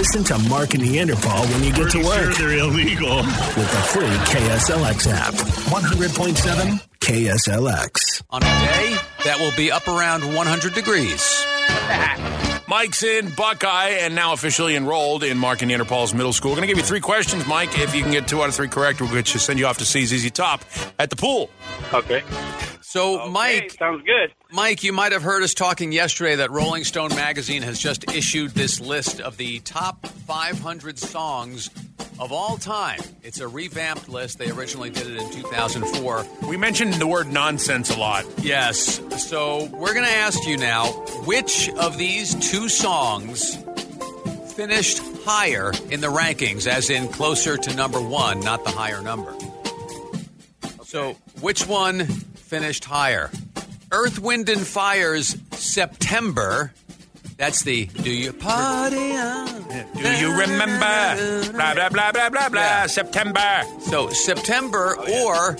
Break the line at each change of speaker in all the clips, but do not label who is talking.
Listen to Mark and Neanderthal when you get to work
Sure, they're illegal.
with the free KSLX app. 100.7 KSLX.
on a day that will be up around 100 degrees.
Mike's in Buckeye and now officially enrolled in Mark and Neanderthals Middle School. Going to give you three questions, Mike. If you can get two out of three correct, we'll get you, send you off to see ZZ Top at the pool.
Okay.
So, Mike,
sounds good.
Mike, you might have heard us talking yesterday that Rolling Stone magazine has just issued this list of the top 500 songs of all time. It's a revamped list. They originally did it in 2004.
We mentioned the word nonsense a lot.
Yes. So, we're going to ask you now which of these two songs finished higher in the rankings, as in closer to number one, not the higher number. So, which one finished higher? Earth, Wind, and Fire's September. That's the Do You Party On?
Do you remember? Blah, blah, blah, blah, blah, blah.
Yeah.
September.
So, September oh, or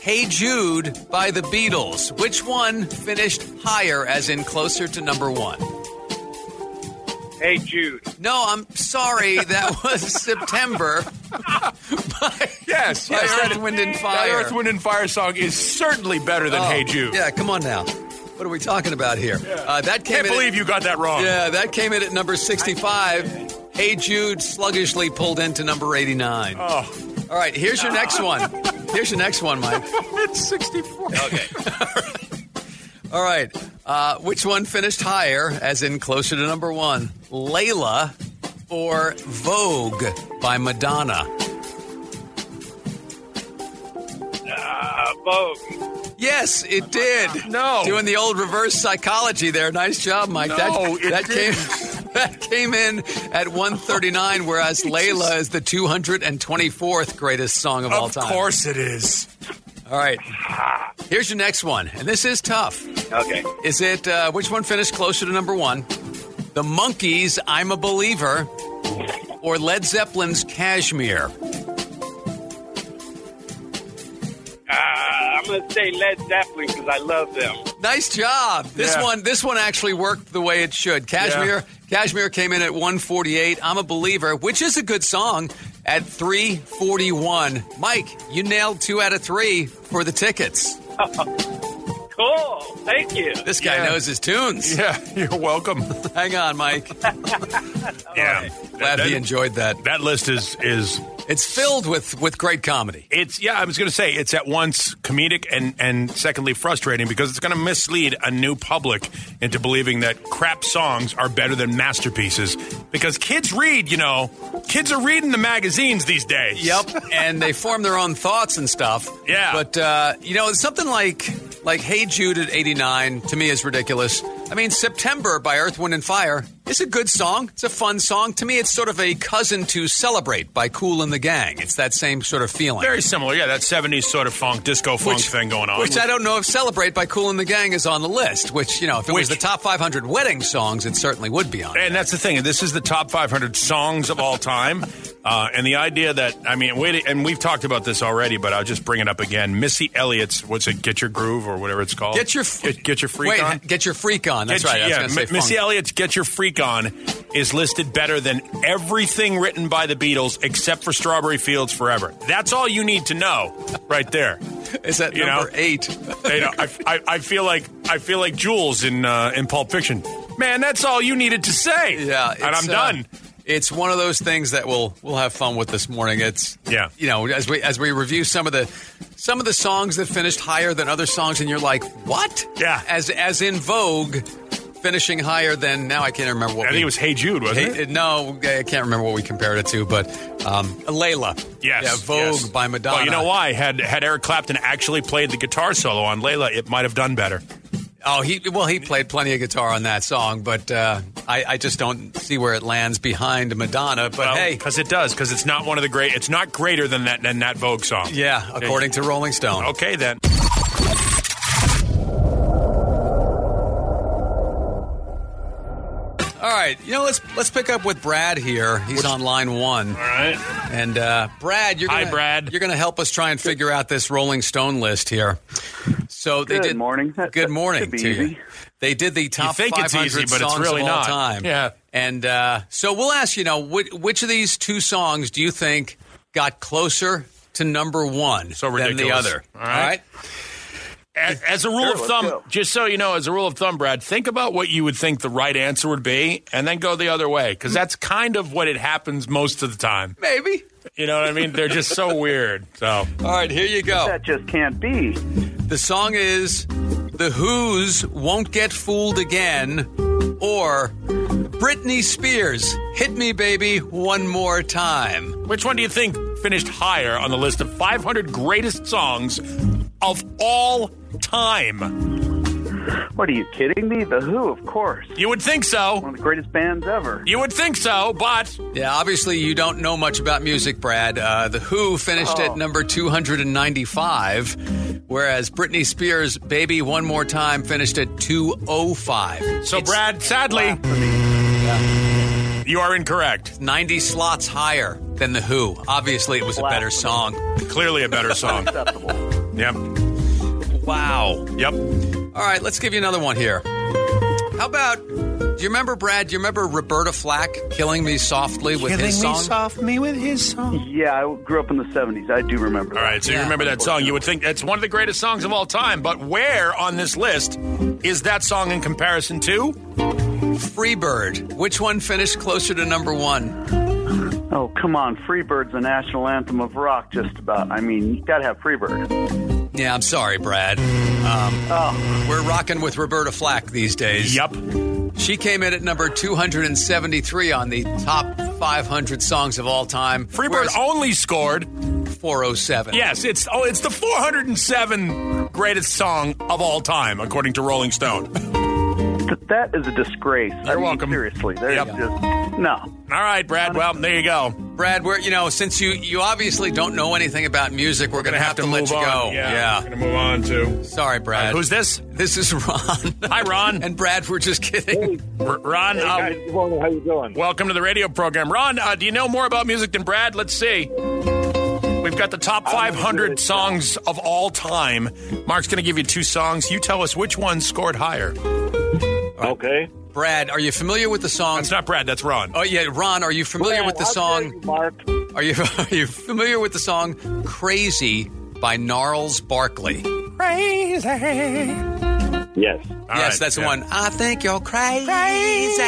Hey Jude by the Beatles. Which one finished higher, as in closer to number one?
Hey, Jude.
No, I'm sorry. That was September. by,
Yes. yes,
Earth,
that-
Wind, and
That
Fire.
Earth, Wind, and Fire song is certainly better than
Oh,
Hey Jude.
Yeah, come on now. What are we talking about here? Uh, that came
Can't believe you got that wrong.
Yeah, that came in at number 65. Hey Jude sluggishly pulled into number 89.
Oh,
All right, here's your next one. Here's your next one, Mike.
it's 64. Okay.
All right. Uh, which one finished higher, as in closer to number one? Layla or Vogue by Madonna?
Uh, Vogue.
Yes, it did.
No.
Doing the old reverse psychology there. Nice job, Mike.
No,
that
it
that
didn't.
came that came in at 139, whereas Layla is the 224th greatest song of, all time.
Of course it is.
All right. Here's your next one, and this is tough.
Okay.
Is it uh, which one finished closer to number one? The Monkees' "I'm a Believer" or Led Zeppelin's "Kashmir"?
Uh, I'm going to say Led Zeppelin because I love them.
Nice job. This
Yeah.
one, this one actually worked the way it should. Kashmir, Kashmir came in at 148. I'm a believer, which is a good song, at 341. Mike, you nailed two out of three for the tickets.
Cool. Thank you.
This guy
Yeah.
knows his tunes.
Yeah, you're welcome.
Hang on, Mike.
yeah.
Glad
that,
he enjoyed that.
that list is is
It's filled with with great comedy.
it's yeah, I was going to say it's at once comedic and and secondly frustrating because it's going to mislead a new public into believing that crap songs are better than masterpieces because kids read, you know, kids are reading the magazines these days.
Yep, and they form their own thoughts and stuff.
Yeah.
but uh, you know, it's something like like "Hey Jude" at eighty nine to me is ridiculous. I mean, "September" by Earth, Wind, and Fire is a good song. It's a fun song. To me, it's sort of a cousin to "Celebrate" by Kool and the Gang. It's that same sort of feeling.
Very similar, yeah. That '70s sort of funk, disco funk thing going on.
Which I don't know if "Celebrate" by Kool and the Gang is on the list. Which you know, if it was the top five hundred wedding songs, it certainly would be on.
And that's the thing. This is the top 500 songs of all time. Uh, and the idea that, I mean, wait, and we've talked about this already, but I'll just bring it up again. Missy Elliott's, what's it, Get Your Groove or whatever it's called?
Get your
get, get your freak
wait,
on.
Get your freak on. That's
Get-
right. Was
yeah, M- Missy. Elliott's Get Your Freak On is listed better than everything written by the Beatles except for Strawberry Fields Forever. That's all you need to know right there.
Is at
you know?
number eight.
You know, I, I, I feel like I feel like Jules in uh, in Pulp Fiction. Man, that's all you needed to say.
Yeah,
and I'm
uh,
done.
It's one of those things that we'll we'll have fun with this morning. It's
Yeah.
you know, as we as we review some of the some of the songs that finished higher than other songs, and you're like, what?
Yeah.
As as in Vogue, finishing higher than now. I can't remember what.
I
we,
think it was Hey Jude, wasn't
Hey,
it?
no, I can't remember what we compared it to, but um, Layla.
Yes.
Yeah, Vogue
yes.
by Madonna.
Well, you know why? Had had Eric Clapton actually played the guitar solo on Layla, it might have done better.
Oh, he well, he played plenty of guitar on that song, but uh, I, I just don't see where it lands behind Madonna. But hey,
because it does, because it's not one of the great. It's not greater than that than that Vogue song.
yeah, according to Rolling Stone.
Okay then.
All right, you know let's let's pick up with Brad here. He's on line one.
All right.
And uh, Brad, you're gonna,
Brad.
You're going to help us try and figure out this Rolling Stone list here. So they
Good
did.
morning. That-
Good morning
should be
to you.
easy.
They did the top
think it's
500
easy, but it's
songs
really
of all
not.
time.
Yeah.
And uh, so we'll ask you know which, which of these two songs do you think got closer to number one
So
than the
ridiculous.
other?
All right. As, as a rule
Sure,
of thumb, just so you know, as a rule of thumb, Brad, think about what you would think the right answer would be, and then go the other way, because that's kind of what it happens most of the time.
Maybe.
You know what I mean? They're just so weird. So
All right, here you go.
That just can't be.
The song is The Who's Won't Get Fooled Again or Britney Spears, Hit Me Baby One More Time.
Which one do you think finished higher on the list of 500 greatest songs of all time?
What are you kidding me? The Who, of course.
You would think so.
One of the greatest bands ever.
You would think so, but
Yeah, obviously you don't know much about music, Brad. Uh, the Who finished
Oh.
at number 295, whereas Britney Spears' Baby One More Time finished at 205.
so
It's
Brad, sadly, you are incorrect.
90 slots higher than The Who. Obviously, it was a better song.
Clearly a better song.
Acceptable.
yep.
Wow.
Yep.
All right, let's give you another one here. How about? Do you remember Brad? Do you remember Roberta Flack killing me softly with his song?
soft me with his song.
Yeah, I grew up in the 70s. I do remember.
All
that.
right, so you
Yeah.
remember that song. You would think that's one of the greatest songs of all time, but where on this list is that song in comparison to?
Freebird. Which one finished closer to number one?
Oh, come on. Freebird's the national anthem of rock, just about. I mean, you gotta have Freebird.
Yeah, I'm sorry, Brad. Um,
Oh,
we're rocking with Roberta Flack these days.
Yep.
She came in at number 273 on the top 500 songs of all time.
Freebird only scored.
407.
Yes, it's oh, it's the 407 greatest song of all time, according to Rolling Stone.
that is a disgrace. I mean,
welcome.
Seriously, there's
Yep.
just no.
All right, Brad. Well, there you go.
Brad, we're you know since you you obviously don't know anything about music, we're, gonna, have, to, let you
on.
go.
Yeah, we're gonna move on to.
Sorry, Brad.
Who's this?
This is Ron.
Hi, Ron.
and Brad, we're just kidding.
R- Ron,
Hey
uh,
guys, good morning. How you doing?
welcome to the radio program. Ron, uh, do you know more about music than Brad? Let's see. We've got the top 500 songs of all time. Mark's going to give you two songs. You tell us which one scored higher.
Okay.
Brad, are you familiar with the song?
That's not Brad. That's Ron.
Oh yeah, Ron, are you familiar with the
I'll
song?
you, Mark.
Are you are you familiar with the song "Crazy" by Gnarls Barkley? Crazy.
Yes.
All
yes,
right,
that's the one. I think you're crazy. crazy.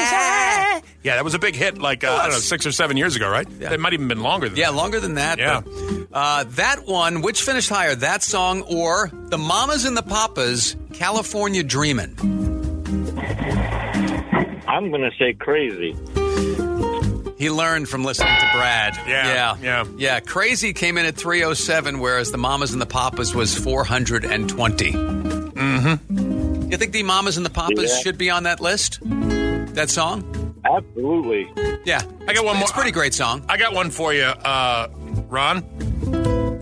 Yeah, that was a big hit like, uh, I don't know, six or seven years ago, right?
Yeah.
It might even been longer than that.
Yeah,
that.
longer than that.
Yeah.
but, uh, that one, which finished higher, that song or the Mamas and the Papas, "California Dreamin'"?
I'm going to say crazy.
He learned from listening to Brad.
Yeah,
yeah,
yeah.
yeah. Crazy came in at 307, whereas the Mamas and the Papas was 420. Mm-hmm. You think the Mamas and the Papas
Yeah.
should be on that list? That song?
Absolutely.
Yeah,
I got one more.
It's a pretty great song.
I got one for you, uh, Ron.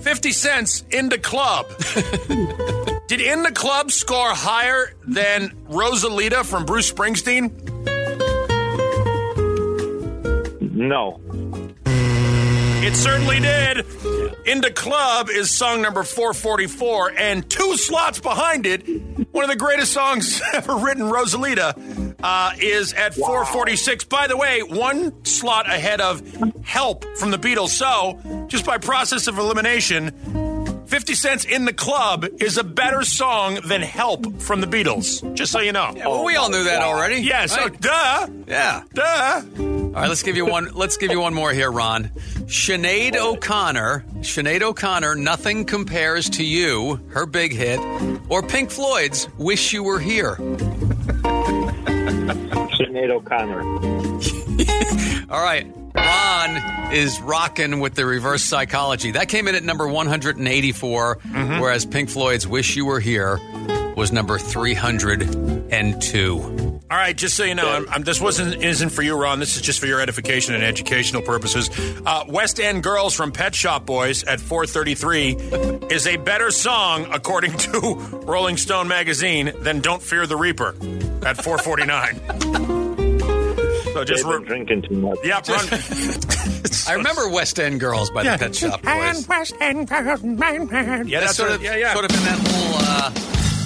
50 cents in the club. Did In the Club score higher than Rosalita from Bruce Springsteen?
No.
It certainly did. In the Club is song number 444, and two slots behind it, one of the greatest songs ever written, Rosalita, uh, is at 446. By the way, one slot ahead of Help from the Beatles. So, just by process of elimination, 50 Cents in the Club is a better song than Help from the Beatles. Just so you know.
Yeah, well, we all knew that already.
Yeah, so
Right.
duh,
yeah.
duh.
All right, let's give you one. Let's give you one more here, Ron. Sinead O'Connor. Sinead O'Connor. Nothing compares to you. Her big hit, or Pink Floyd's "Wish You Were Here."
Sinead O'Connor.
All right. Ron is rocking with the reverse psychology. That came in at number 184, mm-hmm. whereas Pink Floyd's Wish You Were Here was number 302.
All right, just so you know, I'm, I'm, this wasn't isn't for you, Ron. This is just for your edification and educational purposes. Uh, West End Girls from Pet Shop Boys at 4:33 is a better song, according to Rolling Stone magazine, than "Don't Fear the Reaper" at 4:49. so just
been
re-
drinking too much.
yeah, Ron.
I remember West End Girls by the Pet Shop Boys.
Yeah,
That's
that's
sort of,
yeah, yeah.
sort of in that whole uh,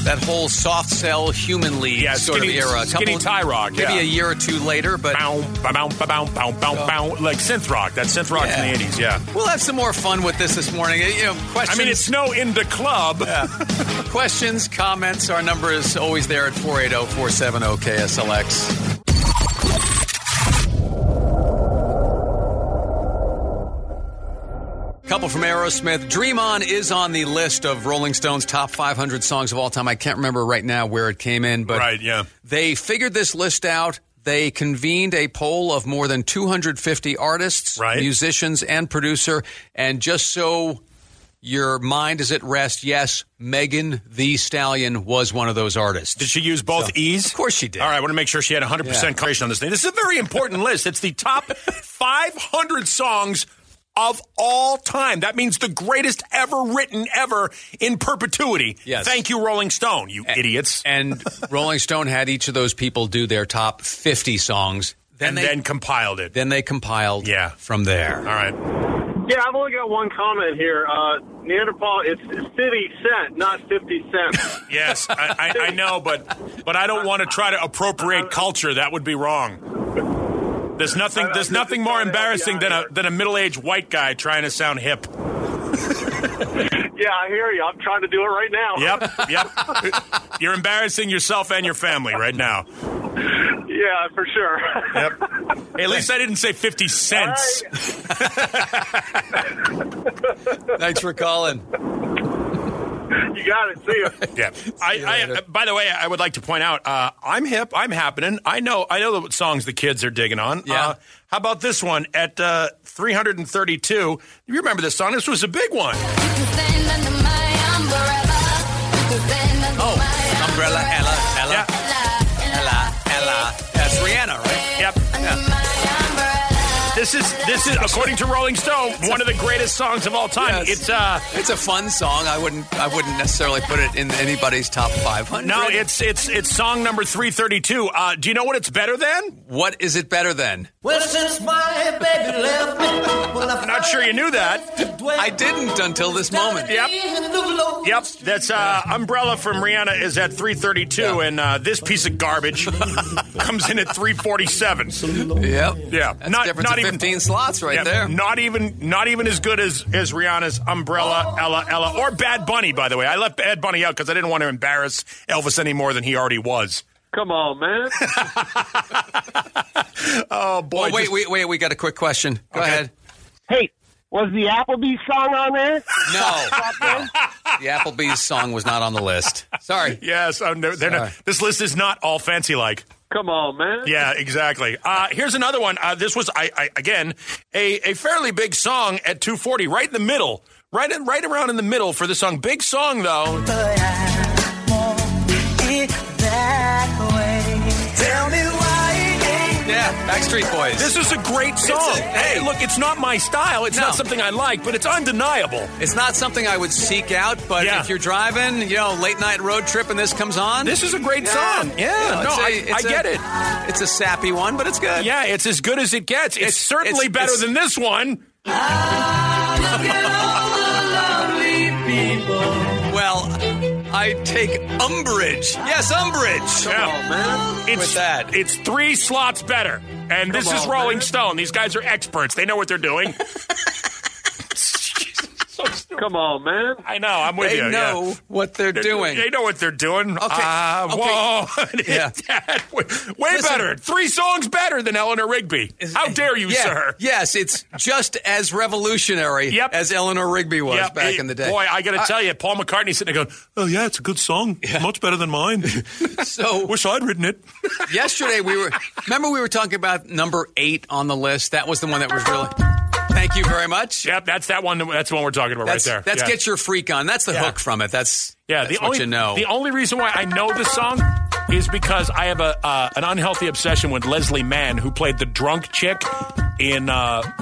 that whole soft cell Human League
Yeah,
sort
skinny-
of era.
Skinny tie rock,
maybe
yeah.
a year or two later, but
Bow, bow, bow, bow, bow, bow, bow, like synth rock. That synth rock
Yeah.
in the 80s, yeah.
we'll have some more fun with this this morning. Uh, You know,
I mean, it's no in the club.
questions, comments. Our number is always there at oh, 480 470 KSLX. Couple from Aerosmith. Dream On is on the list of Rolling Stone's top 500 songs of all time. I can't remember right now where it came in, but
Right, yeah.
they figured this list out. They convened a poll of more than 250 artists,
Right.
musicians, and producer. And just so your mind is at rest, yes, Megan Thee Stallion was one of those artists.
Did she use both E's?
Of course she did.
All right, I want to make sure she had 100%
Yeah.
on this thing. This is a very important list. It's the top 500 songs of all time. That means the greatest ever written ever in perpetuity.
Yes.
Thank you, Rolling Stone, you idiots.
And Rolling Stone had each of those people do their top 50 songs. Then
and
they,
then compiled it.
then they compiled
Yeah.
from there.
All right.
Yeah, I've only got one comment here. Uh, Neanderthal, it's 50 cent, not 50 cents.
Yes, I, I, I know, but but I don't want to try to appropriate culture. That would be wrong. There's nothing. There's nothing more embarrassing than a than a middle aged white guy trying to sound hip.
yeah, I hear you. I'm trying to do it right now.
Yep, yep. You're embarrassing yourself and your family right now.
Yeah, for sure.
Yep. Hey, at least I didn't say fifty cents.
Thanks for calling.
you got it. See ya.
Yeah. I, I, by the way, I would like to point out, uh, I'm hip. I'm happening. I know. I know the songs the kids are digging on.
Yeah.
Uh, how about this one at uh, 332? You remember this song? This was a big one.
Oh, Umbrella,
This is this is according to Rolling Stone one of the greatest songs of all time.
Yes.
It's uh
It's a fun song. I wouldn't. I wouldn't necessarily put it in anybody's top 500.
no, it's it's it's song number 332. Uh, do you know what it's better than?
What is it better than?
Well, since my baby left me, well, I
I'm not sure you knew that.
I didn't until this moment.
Yep. Yep, that's uh, Umbrella from Rihanna is at 332,
Yeah.
and uh, this piece of garbage comes in at 347.
Yep.
Yeah,
That's
not not even
15 slots right
yeah,
there.
Not even not even as good as as Rihanna's Umbrella, Ella, Ella, or Bad Bunny. By the way, I left Bad Bunny out because I didn't want to embarrass Elvis any more than he already was.
Come on, man.
Oh boy!
Oh, wait,
just-
wait, wait. We got a quick question. Go
Okay.
ahead.
hey, was the Applebee's song on there?
No. the Applebee's song was not on the list. Sorry.
Yes, oh, no, they're not, this list is not all fancy like.
Come on, man.
Yeah, exactly. Uh, here's another one. Uh, this was, I, I again, a, a fairly big song at 240, right in the middle, right in, right around in the middle for the song. Big song though.
Yeah, Backstreet Boys.
This is a great song.
A-
hey, look, it's not my style. It's
No.
not something I like, but it's undeniable.
It's not something I would seek out, but
Yeah.
if you're driving, you know, late night road trip and this comes on,
This is a great song. Yeah,
You know,
no,
a-
I, I get it.
It's a sappy one, but it's good.
Yeah, it's as good as it gets. It's,
It's-
certainly
it's-
better
it's-
than this one.
Ah, I take umbrage. Yes, umbrage.
Yeah.
man.
It's,
With that.
it's three slots better. And this is
on,
Rolling
man.
Stone. These guys are experts. They know what they're doing.
Come on, man.
I know. I'm with
They
you.
They know
yeah.
what they're doing.
They know what they're doing.
Okay.
Uh,
Okay.
Whoa.
Yeah.
way way
Listen.
better. Three songs better than Eleanor Rigby. How dare you,
yeah,
sir?
Yes, it's just as revolutionary
Yep.
as Eleanor Rigby was
Yep.
back
Hey,
in the day.
Boy, I got to tell you, Paul McCartney sitting there going, "Oh yeah, it's a good song. Much better than mine.
so
Wish I'd written it."
yesterday we were remember we were talking about number eight on the list. That was the one that was really. Thank you very much.
yep, that's that one. That's the one we're talking about
That's,
right there.
that's
yeah.
get your freak on. That's the
Yeah.
hook from it. That's
Yeah,
that's
the
what
only
you know.
the only reason why I know the song is because I have a uh, an unhealthy obsession with Leslie Mann, who played the drunk chick in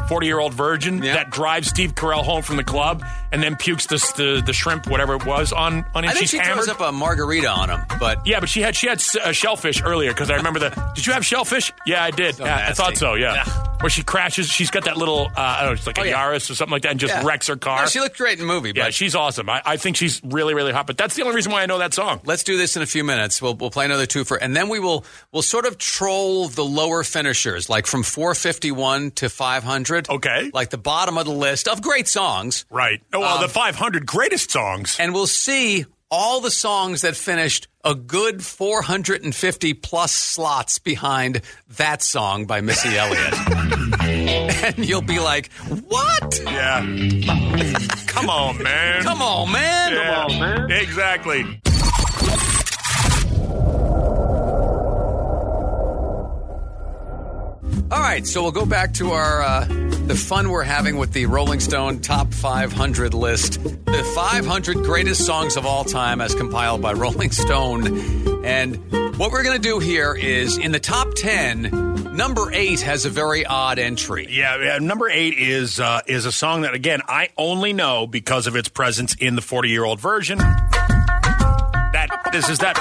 Forty Year Old Virgin that drives Steve Carell home from the club and then pukes the the, the shrimp, whatever it was, on on him.
I think
She's
she
hammered.
throws up a margarita on him, but
yeah, but she had she had uh, shellfish earlier because I remember the. Did you have shellfish? Yeah, I did.
So
yeah, I thought so. Yeah. where she crashes. She's got that little, uh, I don't know, it's like
Oh,
a
yeah.
Yaris or something like that, and just
Yeah.
wrecks her car.
No, she looked great in the movie.
yeah,
but
she's awesome. I, I think she's really, really hot. But that's the only reason why I know that song.
Let's do this in a few minutes. We'll we'll play another two for, and then we will we'll sort of troll the lower finishers, like from 451 to 500.
Okay.
like the bottom of the list of great songs,
Right. Oh, well,
Um,
the 500 greatest songs.
and we'll see all the songs that finished a good 450 plus slots behind that song by Missy Elliott. and you'll be like, "What?
Yeah. Come on, man.
Come on, man!"
Yeah,
on, man.
Exactly.
All right, so we'll go back to our uh, the fun we're having with the Rolling Stone Top 500 list, the 500 greatest songs of all time, as compiled by Rolling Stone. And what we're going to do here is in the top 10, number eight has a very odd entry.
Yeah, yeah, number eight is uh, is a song that again I only know because of its presence in the 40 year old virgin. That this is that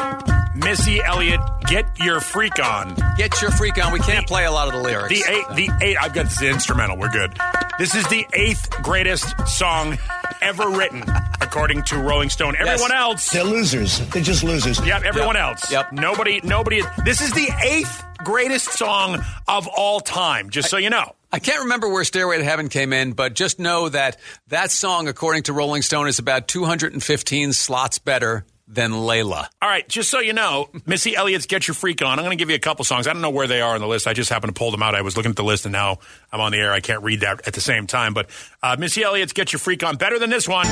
Missy Elliott, "Get Your Freak On."
Get your freak on. We can't play a lot of the lyrics.
The eight, the eight. I've got the instrumental. We're good. This is the eighth greatest song ever written, according to Rolling Stone. Everyone else,
They're losers. They're just losers.
Yep, everyone
Yep.
else.
Yep.
Nobody, nobody. This is the eighth greatest song of all time, just so you know.
I can't remember where Stairway to Heaven came in, but just know that that song, according to Rolling Stone, is about 215 slots better than Layla.
All right, just so you know, Missy Elliott's Get Your Freak On. I'm going to give you a couple songs. I don't know where they are on the list. I just happened to pull them out. I was looking at the list and now I'm on the air. I can't read that at the same time. But uh, Missy Elliott's Get Your Freak On. Better than this one.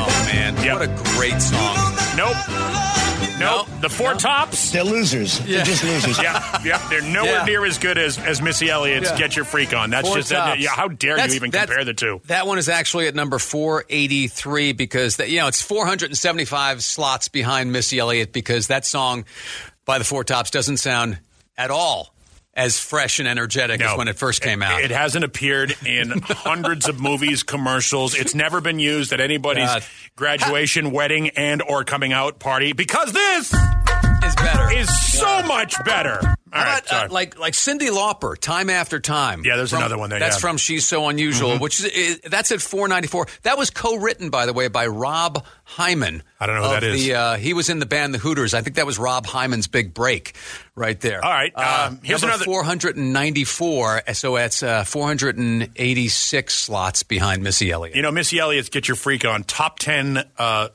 Oh, man.
Yep.
What a great song.
Nope. Nope.
No.
The Four
No.
Tops.
They're losers.
Yeah.
They're just losers.
Yeah, yeah, they're nowhere
Yeah.
near as good as, as Missy Elliott's
Yeah.
"Get Your Freak On." That's
Four
just uh,
tops.
yeah. How dare
That's-
you even compare the two?
That one is actually at number 483 because that, you know it's 475 slots behind Missy Elliott because that song by the Four Tops doesn't sound at all as fresh and energetic as when it first came out.
It hasn't appeared in hundreds of movies, commercials. It's never been used at anybody's
God.
graduation, wedding, and or coming out party because this
is better.
is so much better. All
How
right,
uh,
sorry.
like like Cyndi Lauper, time after time.
Yeah, there's
From-
another one there,
That's
yeah.
from She's So Unusual,
Mhm.
which is, is that's at 494. That was co-written, by the way, by Rob Hyman.
I don't know who
of
that is.
The, uh, he was in the band The Hooters. I think that was Rob Hyman's big break, right there.
All right,
Uh,
um, here's
number
another-
494. So it's uh, 486 slots behind Missy Elliott.
you know, Missy Elliott's "Get Your Freak On" top ten uh,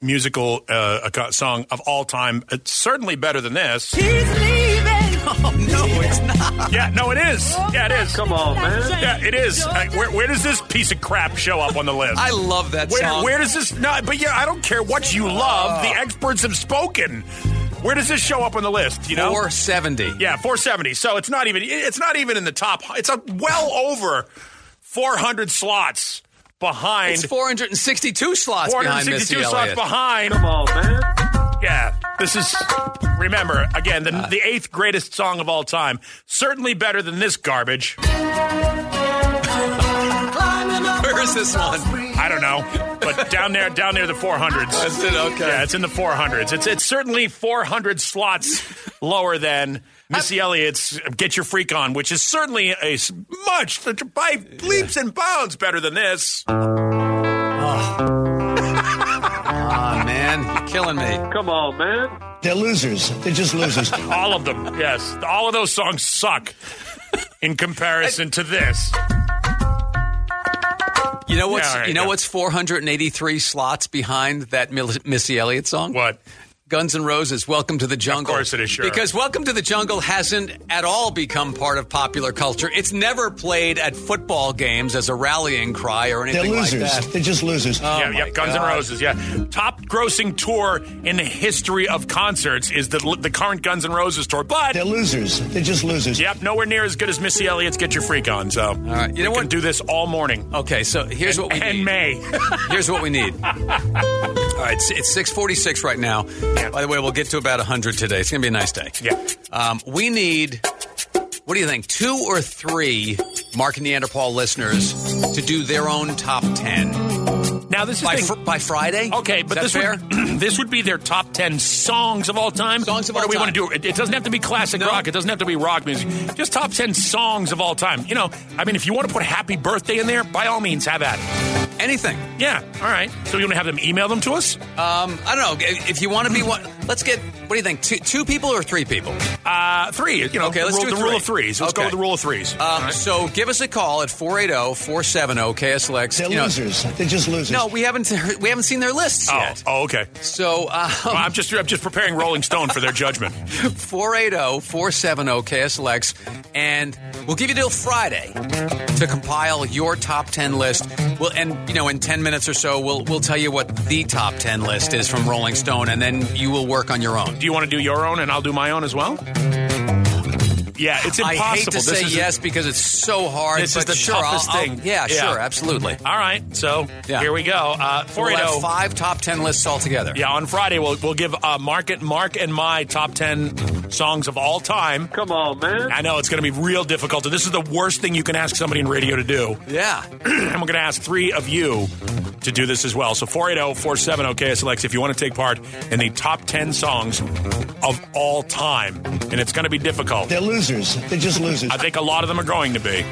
musical uh, ac- song of all time. It's certainly better than this. She's leaving.
Oh, no, it's not.
Yeah, no, it is. Yeah, it is.
Come on, man.
Yeah, it is. Uh, where, where does this piece of crap show up on the list?
I love that
Where,
song.
where does this? No, but yeah, I don't care what you love. The experts have spoken. Where does this show up on the list? You know,
470.
yeah, 470. So it's not even. It's not even in the top. It's a well over 400 slots behind.
It's 462 slots behind
462 slots
Elliott.
behind.
Come on, man.
Yeah, this is. Remember again the, uh. the eighth greatest song of all time. Certainly better than this garbage.
Where is this one?
I don't know, but down there, down near the 400s.
That's it, okay.
Yeah, it's in the 400s. It's it's certainly 400 slots lower than Missy Elliott's "Get Your Freak On," which is certainly a s- much by leaps and bounds better than this.
Ah, man, you're killing me.
Come on, man.
They're losers. They're just losers.
All of them, yes, all of those songs suck in comparison to this.
You know what's
Yeah, right,
you know
yeah.
what's 483 slots behind that Missy Elliott song?
What?
Guns N' Roses, Welcome to the Jungle.
Of course it is, sure.
Because Welcome to the Jungle hasn't at all become part of popular culture. It's never played at football games as a rallying cry or
They're
anything like
losers.
that.
They're just losers.
Oh,
yeah, yeah, Guns N' Roses. Yeah, top grossing tour in the history of concerts is the the current Guns N' Roses tour, but
They're losers. They're just losers.
Yep, nowhere near as good as Missy Elliott's "Get Your Freak On." So, all
right, you know
we
what?
can do this all morning.
Okay, so here's what we
and
need.
May.
Here's what we need. All right, it's- it's 646 right now. By the way, we'll get to about 100 today. It's going to be a nice day.
Yeah.
Um, we need, what do you think, two or three Mark and Neanderthal listeners to do their own top 10
now this is
by, fr- by Friday?
Okay, but this
fair?
would this would be their top ten songs of all time.
Songs of all
do we want to do it? It doesn't have to be classic
No.
rock. It doesn't have to be rock music. Just top ten songs of all time. You know, I mean, if you want to put "Happy Birthday" in there, by all means, have at it.
Anything.
Yeah. All right. So you want to have them email them to us?
Um, I don't know. If you want to be one, let's get. What do you think? Two, two people or three people?
Uh, three. You know,
Okay, let's
rule,
do
the
three.
rule of threes. Let's go with the rule of threes.
Um,
All right.
So give us a call at 480-470-KSLX.
They're
You know-
losers. They're just losers.
No, we haven't we haven't seen their lists
oh,
yet.
oh, okay.
So um,
Well, I'm just I'm just preparing Rolling Stone for their judgment.
480-470-KSLX, and we'll give you till Friday to compile your top 10 list. We'll, and, you know, in 10 minutes or so, we'll, we'll tell you what the top 10 list is from Rolling Stone, and then you will work on your own.
Do you want to do your own and I'll do my own as well? Yeah, it's impossible.
I hate to
This
say
is-
yes because it's so hard.
This is the
sure, I'll-
toughest
I'll-
thing.
yeah,
Yeah.
sure, absolutely.
All right, so
Yeah.
here we go. Uh,
We'll have
480.
five top 10 lists altogether.
Yeah, on Friday we'll we'll give uh, Mark and Mark and my top ten songs of all time.
Come on, man.
I know it's going to be real difficult. This is the worst thing you can ask somebody in radio to do.
Yeah.
and we're going to ask three of you to do this as well. So 480-470-KSLX if you want to take part in the top 10 songs of all time. And it's going to be difficult.
They're losers. They're just losers.
I think a lot of them are going to be.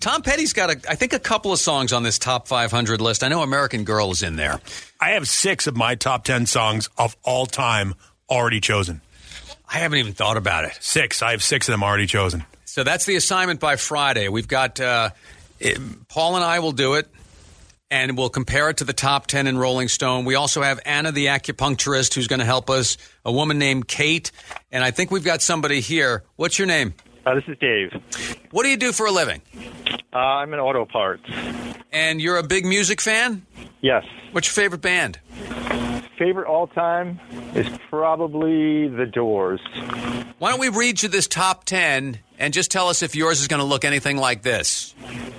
Tom Petty's got, a, I think, a couple of songs on this top 500 list. I know American Girl is in there.
I have six of my top 10 songs of all time already chosen.
I haven't even thought about it.
Six. I have six of them already chosen.
So that's the assignment by Friday. We've got uh, it, Paul and I will do it, and we'll compare it to the top 10 in Rolling Stone. We also have Anna, the acupuncturist, who's going to help us, a woman named Kate, and I think we've got somebody here. What's your name?
Uh, this is Dave.
What do you do for a living?
Uh, I'm in auto parts.
And you're a big music fan?
Yes.
What's your favorite band?
Favorite all time is probably The Doors.
Why don't we read you this top 10 and just tell us if yours is going to look anything like this?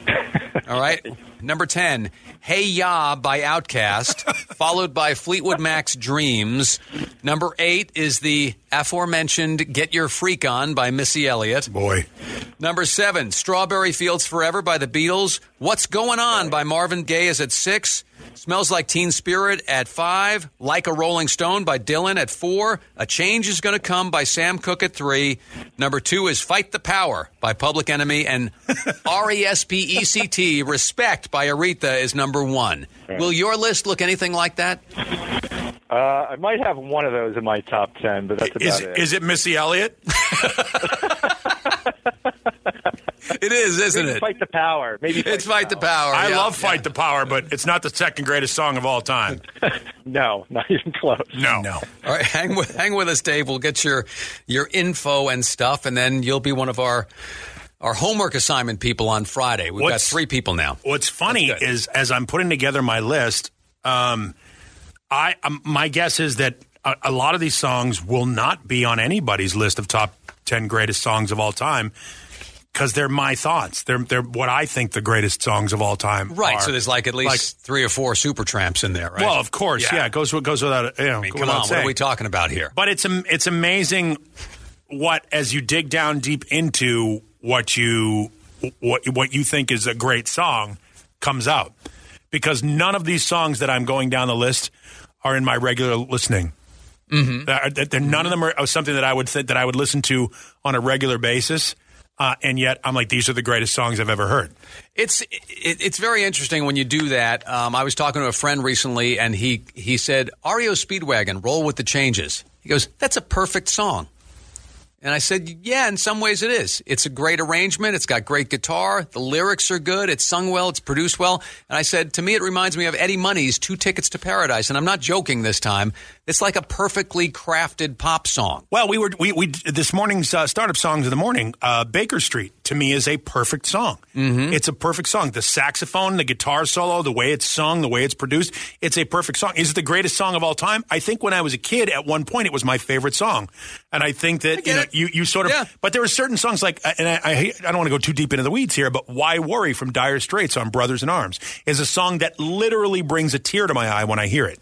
All right. Number 10, Hey Ya by Outkast, followed by Fleetwood Mac's Dreams. Number 8 is the aforementioned Get Your Freak On by Missy Elliott.
Boy.
Number 7, Strawberry Fields Forever by the Beatles. What's Going On by Marvin Gaye is at 6. Smells Like Teen Spirit at 5. Like a Rolling Stone by Dylan at 4. A Change is Gonna Come by Sam Cooke at 3. Number 2 is Fight the Power by Public Enemy. And R E S P E C T, Respect by Aretha is number 1. Will your list look anything like that?
Uh, I might have one of those in my top 10, but that's about
Is,
it.
is it Missy Elliott?
It is, isn't
Maybe
it?
Fight the Power. Maybe
It's Fight the Power.
I
yeah.
love Fight the Power, but it's not the second greatest song of all time.
No, not even close.
No. No.
All right, hang with, hang with us, Dave. We'll get your your info and stuff, and then you'll be one of our our homework assignment people on Friday. We've
What's-
got three people now.
What's funny is as I'm putting together my list, um, I um, my guess is that a, a lot of these songs will not be on anybody's list of top ten greatest songs of all time because they're my thoughts. They're they're what I think the greatest songs of all time.
Right,
are.
so there's like at least like, three or four Supertramps in there, right?
well, of course, yeah.
Yeah.
it goes it goes without you know.
I mean, come on, what are we talking about here?
But it's it's amazing what as you dig down deep into what you what what you think is a great song comes out because none of these songs that I'm going down the list are in my regular listening. Mm-hmm. They're, they're- none of them are something that I would th- that I would listen to on a regular basis. Uh, and yet, I'm like, these are the greatest songs I've ever heard.
It's it, it's very interesting when you do that. Um, I was talking to a friend recently, and he he said REO Speedwagon, "Roll with the Changes." He goes, "That's a perfect song." And I said, "Yeah, in some ways it is. It's a great arrangement. It's got great guitar. The lyrics are good. It's sung well. It's produced well." And I said, "To me, it reminds me of Eddie Money's Two Tickets to Paradise." And I'm not joking this time. It's like a perfectly crafted pop song.
Well, we were we, we this morning's uh, startup songs of the morning. Uh, Baker Street to me is a perfect song. Mm-hmm. It's a perfect song. The saxophone, the guitar solo, the way it's sung, the way it's produced. It's a perfect song. Is it the greatest song of all time? I think when I was a kid, at one point, it was my favorite song, and I think that
get
you know
it.
you you sort of.
Yeah.
But there are certain songs like, uh, and I I, I don't want to go too deep into the weeds here, but "Why Worry" from Dire Straits on Brothers in Arms is a song that literally brings a tear to my eye when I hear it.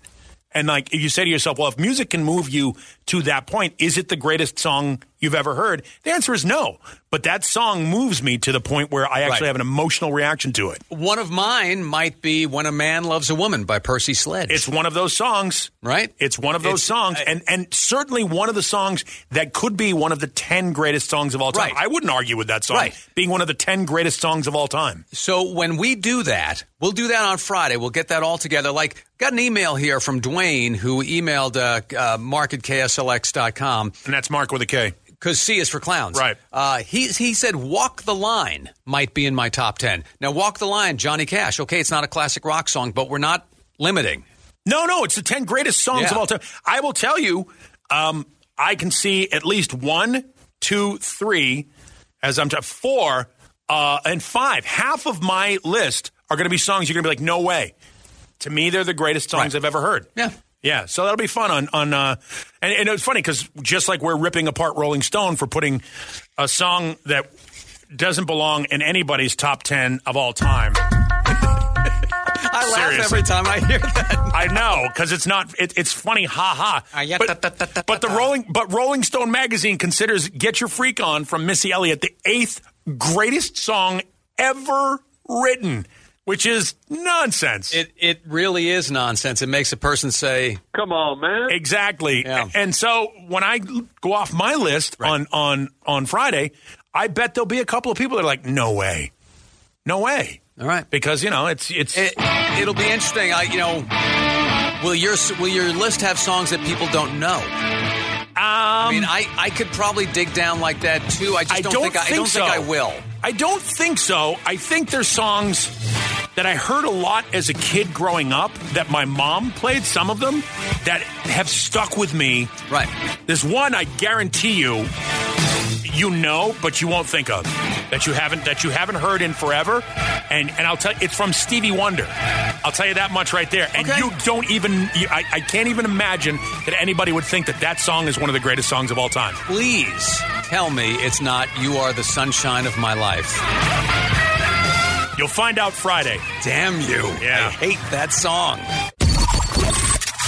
And like you say to yourself, well, if music can move you to that point, is it the greatest song you've ever heard? The answer is no. But that song moves me to the point where I actually
Right.
have an emotional reaction to it.
One of mine might be "When a Man Loves a Woman" by Percy Sledge.
It's one of those songs,
right?
It's one of those
It's-
songs,
I-
and and certainly one of the songs that could be one of the ten greatest songs of all time.
Right.
I wouldn't argue with that song
Right.
being one of the ten greatest songs of all time.
So when we do that, we'll do that on Friday. We'll get that all together. Like, got an email here from Dwayne who emailed uh, uh, mark at kslx.com.
And that's Mark with a K.
Because C is for clowns.
Right.
Uh, he, he said, Walk the Line might be in my top 10. Now, Walk the Line, Johnny Cash. Okay, it's not a classic rock song, but we're not limiting.
No, no, it's the 10 greatest songs
Yeah.
of all time. I will tell you, um, I can see at least one, two, three, as I'm t- four, uh, and five. Half of my list are going to be songs you're going to be like, no way. To me, they're the greatest songs
Right.
I've ever heard.
Yeah.
Yeah, so that'll be fun on on uh, and, and it's funny because just like we're ripping apart Rolling Stone for putting a song that doesn't belong in anybody's top ten of all time.
I laugh
Seriously.
every time I hear that.
I know because it's not. It, it's funny, ha ha.
Ah, yeah,
But,
da, da, da, da,
but the. Rolling, but Rolling Stone magazine considers "Get Your Freak On" from Missy Elliott the eighth greatest song ever written, which is nonsense.
It, it really is nonsense. It makes a person say,
Come on, man.
Exactly.
Yeah.
And so when I go off my list on on on Friday, I bet there'll be a couple of people that are like, "No way, no way,"
All right.
because you know it's it's.
It, it'll be interesting. I, you know, will your will your list have songs that people don't know? I um, mean, I, I could probably dig down like that too. I just
I
don't,
don't
think, I, I don't
so.
think I will.
I don't think so. I think there's songs that I heard a lot as a kid growing up that my mom played, some of them, that have stuck with me.
Right.
There's one I guarantee you you know, but you won't think of. That you haven't that you haven't heard in forever. And and I'll tell you it's from Stevie Wonder. I'll tell you that much right there. And
Okay.
you don't even you, I, I can't even imagine that anybody would think that that song is one of the greatest songs of all time.
Please tell me it's not "You Are the Sunshine of My Life."
You'll find out Friday.
Damn you!
Yeah.
I hate that song.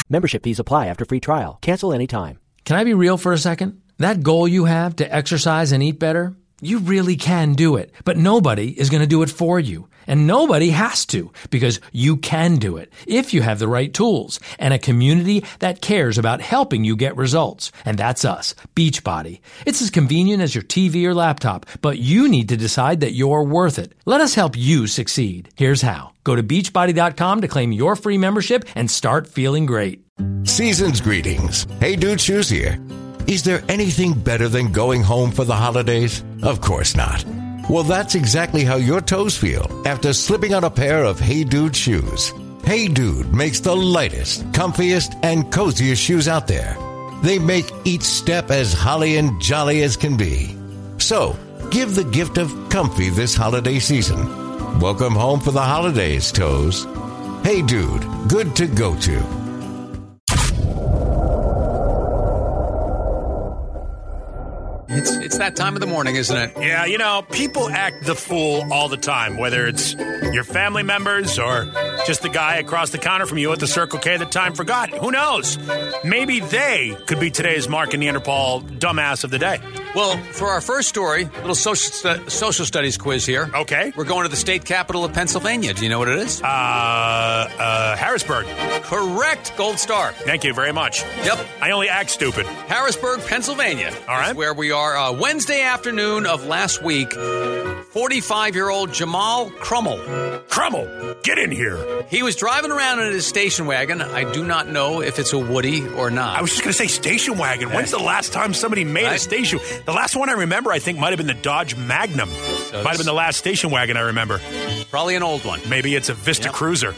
Membership fees apply after free trial. Cancel anytime.
Can I be real for a second? That goal you have to exercise and eat better, you really can do it. But nobody is going to do it for you. And nobody has to because you can do it if you have the right tools and a community that cares about helping you get results. And that's us, Beachbody. It's as convenient as your TV or laptop, but you need to decide that you're worth it. Let us help you succeed. Here's how. Go to beachbody.com to claim your free membership and start feeling great.
Season's greetings. Hey Dude Shoes here. Is there anything better than going home for the holidays? Of course not. Well, that's exactly how your toes feel after slipping on a pair of Hey Dude shoes. Hey Dude makes the lightest, comfiest, and coziest shoes out there. They make each step as holly and jolly as can be. So, give the gift of comfy this holiday season. Welcome home for the holidays, toes. Hey Dude, good to go to.
That time of the morning, isn't it?
Yeah, you know, people act the fool all the time, whether it's your family members or just the guy across the counter from you at the Circle K that time forgot. Who knows? Maybe they could be today's Mark and Neanderthal dumbass of the day.
Well, for our first story, a little social stu- social studies quiz here.
Okay.
We're going to the state capital of Pennsylvania. Do you know what it is?
Uh, uh, Harrisburg.
Correct. Gold star.
Thank you very much.
Yep.
I only act stupid.
Harrisburg, Pennsylvania.
All right.
Where we are. Uh, Wednesday afternoon of last week, 45 year old Jamal Crummel.
Crummel, get in here.
He was driving around in his station wagon. I do not know if it's a Woody or not.
I was just going to say station wagon. When's the last time somebody made a
Right.
station? The last one I remember, I think, might have been the Dodge Magnum. might have been the last station wagon I remember.
Probably an old one.
Maybe it's a Vista
Yep.
Cruiser.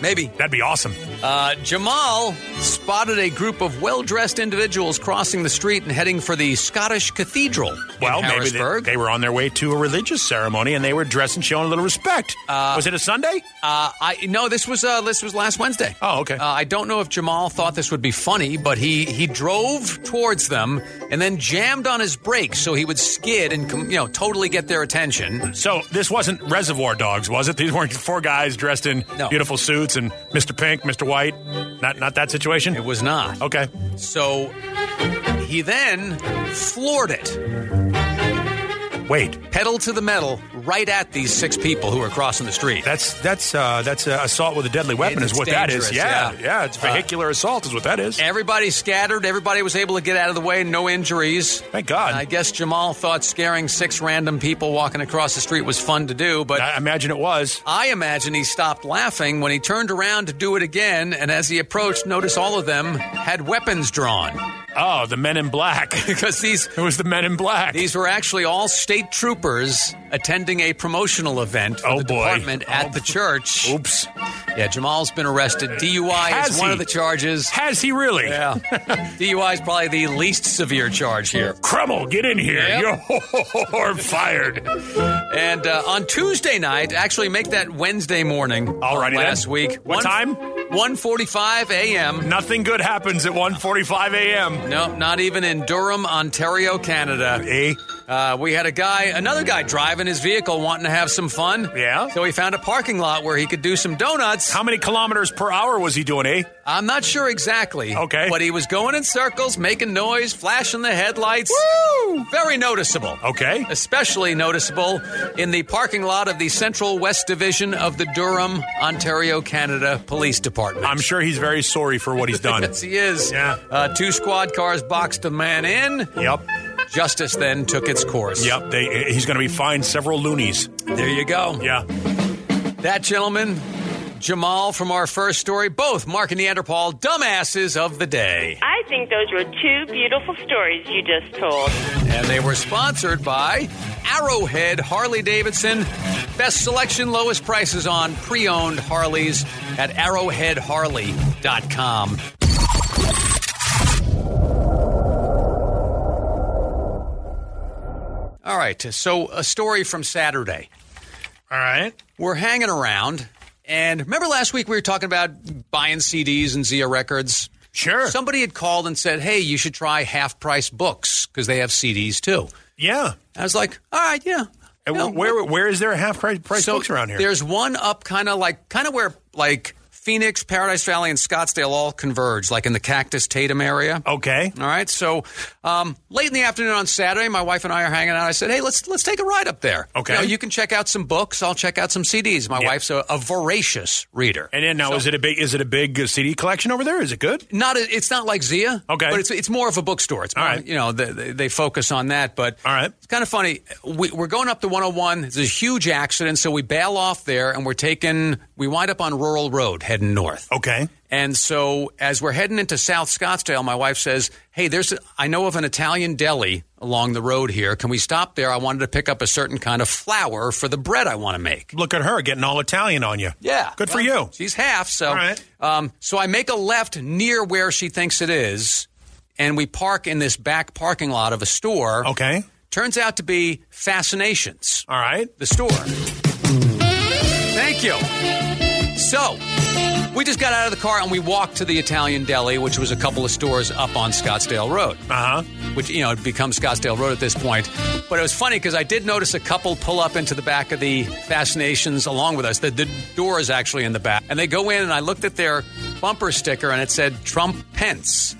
Maybe.
That'd be awesome.
Uh, Jamal spotted a group of well dressed individuals crossing the street and heading for the Scottish Cathedral
Well,
in
maybe they, they were on their way to a religious ceremony and they were dressed and showing a little respect. was it a Sunday?
Uh, I no, this was uh, this was last Wednesday.
Oh, okay.
Uh, I don't know if Jamal thought this would be funny, but he he drove towards them and then jammed on his brakes so he would skid and you know totally get their attention.
So this wasn't Reservoir Dogs, was it? These weren't four guys dressed in
No.
beautiful suits and Mr. Pink, Mr. White. Not not that situation.
It was not.
Okay.
So He then floored it.
Wait,
pedal to the metal right at these six people who are crossing the street.
That's that's uh, that's uh, assault with a deadly weapon
It's
is what that is. Yeah,
yeah.
yeah, it's vehicular assault is what that is.
Everybody scattered. Everybody was able to get out of the way. No injuries.
Thank God.
I guess Jamal thought scaring six random people walking across the street was fun to do, but
I imagine it was.
I imagine he stopped laughing when he turned around to do it again, and as he approached, noticed all of them had weapons drawn.
Oh, the men in black.
because these
it was the men in black.
These were actually all state troopers attending a promotional event for
Oh,
the
boy.
department at the church.
Oops.
Yeah, Jamal's been arrested. DUI
Has
is one
he?
of the charges.
Has he really?
Yeah. DUI is probably the least severe charge here.
Crummel, get in here.
Yep.
You're fired.
And uh, on Tuesday night, actually make that Wednesday morning.
All righty.
last week.
What time?
1:45 a.m.
Nothing good happens at 1:45 a.m.
No, not even in Durham, Ontario, Canada.
Eh?
Uh, we had a guy, another guy driving his vehicle wanting to have some fun.
Yeah.
So he found a parking lot where he could do some donuts.
How many kilometers per hour was he doing, eh?
I'm not sure exactly.
Okay.
But he was going in circles, making noise, flashing the headlights.
Woo!
Very noticeable.
Okay.
Especially noticeable in the parking lot of the Central West Division of the Durham, Ontario, Canada Police Department.
I'm sure he's very sorry for what he's done.
yes, he is.
Yeah.
Uh, two squad cars boxed a man in.
Yep.
Justice then took its course.
Yep. They, he's going to be fined several loonies.
There you go.
Yeah.
That gentleman, Jamal from our first story, both Mark and Neanderthal, dumbasses of the day.
I think those were two beautiful stories you just told.
And they were sponsored by Arrowhead Harley Davidson. Best selection, lowest prices on pre owned Harleys at arrowheadharley.com. All right, so a story from Saturday.
All right.
We're hanging around, and remember last week we were talking about buying CDs and Zia Records?
Sure.
Somebody had called and said, hey, you should try half price books because they have CDs too.
Yeah.
I was like, all right, yeah.
And
No,
where where is there a half price, price
so
books around here?
There's one up kind of like kind of where like Phoenix, Paradise Valley, and Scottsdale all converge, like in the Cactus Tatum area.
Okay.
All right. So um, late in the afternoon on Saturday, my wife and I are hanging out. I said, "Hey, let's let's take a ride up there.
Okay.
You, know, you can check out some books. I'll check out some CDs. My
Yeah.
wife's a, a voracious reader.
And then now,
So-
is it a big is it a big uh, CD collection over there? Is it good?
Not a, it's not like Zia.
Okay.
But it's it's more of a bookstore. It's more,
All right.
you know they, focus on that. But
All right.
it's kind of funny. We, we're going up to 101. There's a huge accident, so we bail off there and we're taking. We wind up on Rural Road heading north.
Okay.
And so as we're heading into South Scottsdale, my wife says, "Hey, there's a, I know of an Italian deli along the road here. Can we stop there? I wanted to pick up a certain kind of flour for the bread I want to make."
Look at her getting all Italian on you.
Yeah.
Good for you.
She's half, so
All right.
um, so I make a left near where she thinks it is, and we park in this back parking lot of a store.
Okay.
Turns out to be Fascinations,
All right.
the store. Thank you. So, we just got out of the car and we walked to the Italian deli, which was a couple of stores up on Scottsdale Road
Uh huh.
which you know had become Scottsdale Road at this point. But it was funny because I did notice a couple pull up into the back of the Fascinations along with us. The, the door is actually in the back, and they go in, and I looked at their bumper sticker, and it said Trump Pence.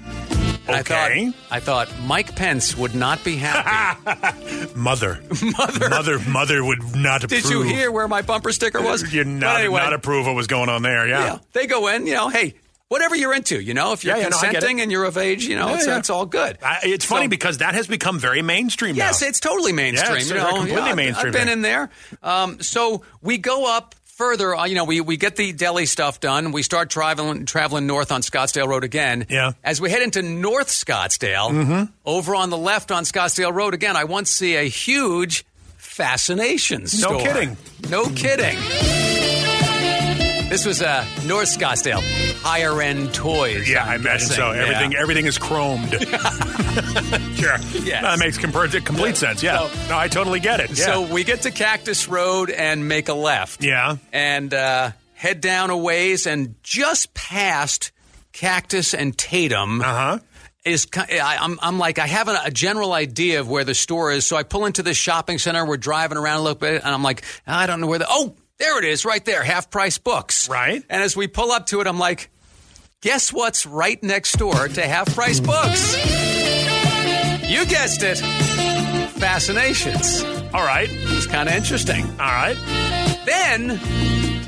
Okay.
I thought, I thought Mike Pence would not be happy.
Mother.
Mother,
Mother. Mother would not approve.
did you hear where my bumper sticker was?
You're not
anyway,
not approve what was going on there. Yeah.
yeah, they go in. You know, hey, whatever you're into, you know, if you're
Yeah, yeah, no, I get it.
consenting and you're of age, you know,
Yeah,
it's, it's all good.
I, it's funny because that has become very mainstream
Yes,
now.
it's totally mainstream.
Yeah, it's,
you know,
completely
Yeah, I've-
mainstream
I've been in there. Um, so we go up further. Uh, you know, we, we get the deli stuff done. We start traveling traveling north on Scottsdale Road again.
Yeah. Mm-hmm.
As we head into North Scottsdale, over on the left on Scottsdale Road again, I once see a huge fascination
No kidding.
No kidding. This was uh, North Scottsdale, higher end toys.
Yeah,
I'm
I imagine
guessing.
so.
Yeah.
Everything everything is chromed. sure.
Yes.
That makes complete, complete sense. Yeah.
So-
no, I totally get it. Yeah.
So we get to Cactus Road and make a left.
yeah.
And uh, head down a ways, and just past Cactus and Tatum
Uh huh.
is. I, I'm, I'm like, I have a, a general idea of where the store is. So I pull into this shopping center. We're driving around a little bit, and I'm like, I don't know where the. Oh, there it is, right there, half price books.
Right.
And as we pull up to it, I'm like, guess what's right next door to half price books? You guessed it. Fascinations.
All right.
It's kind of interesting.
All right.
Then,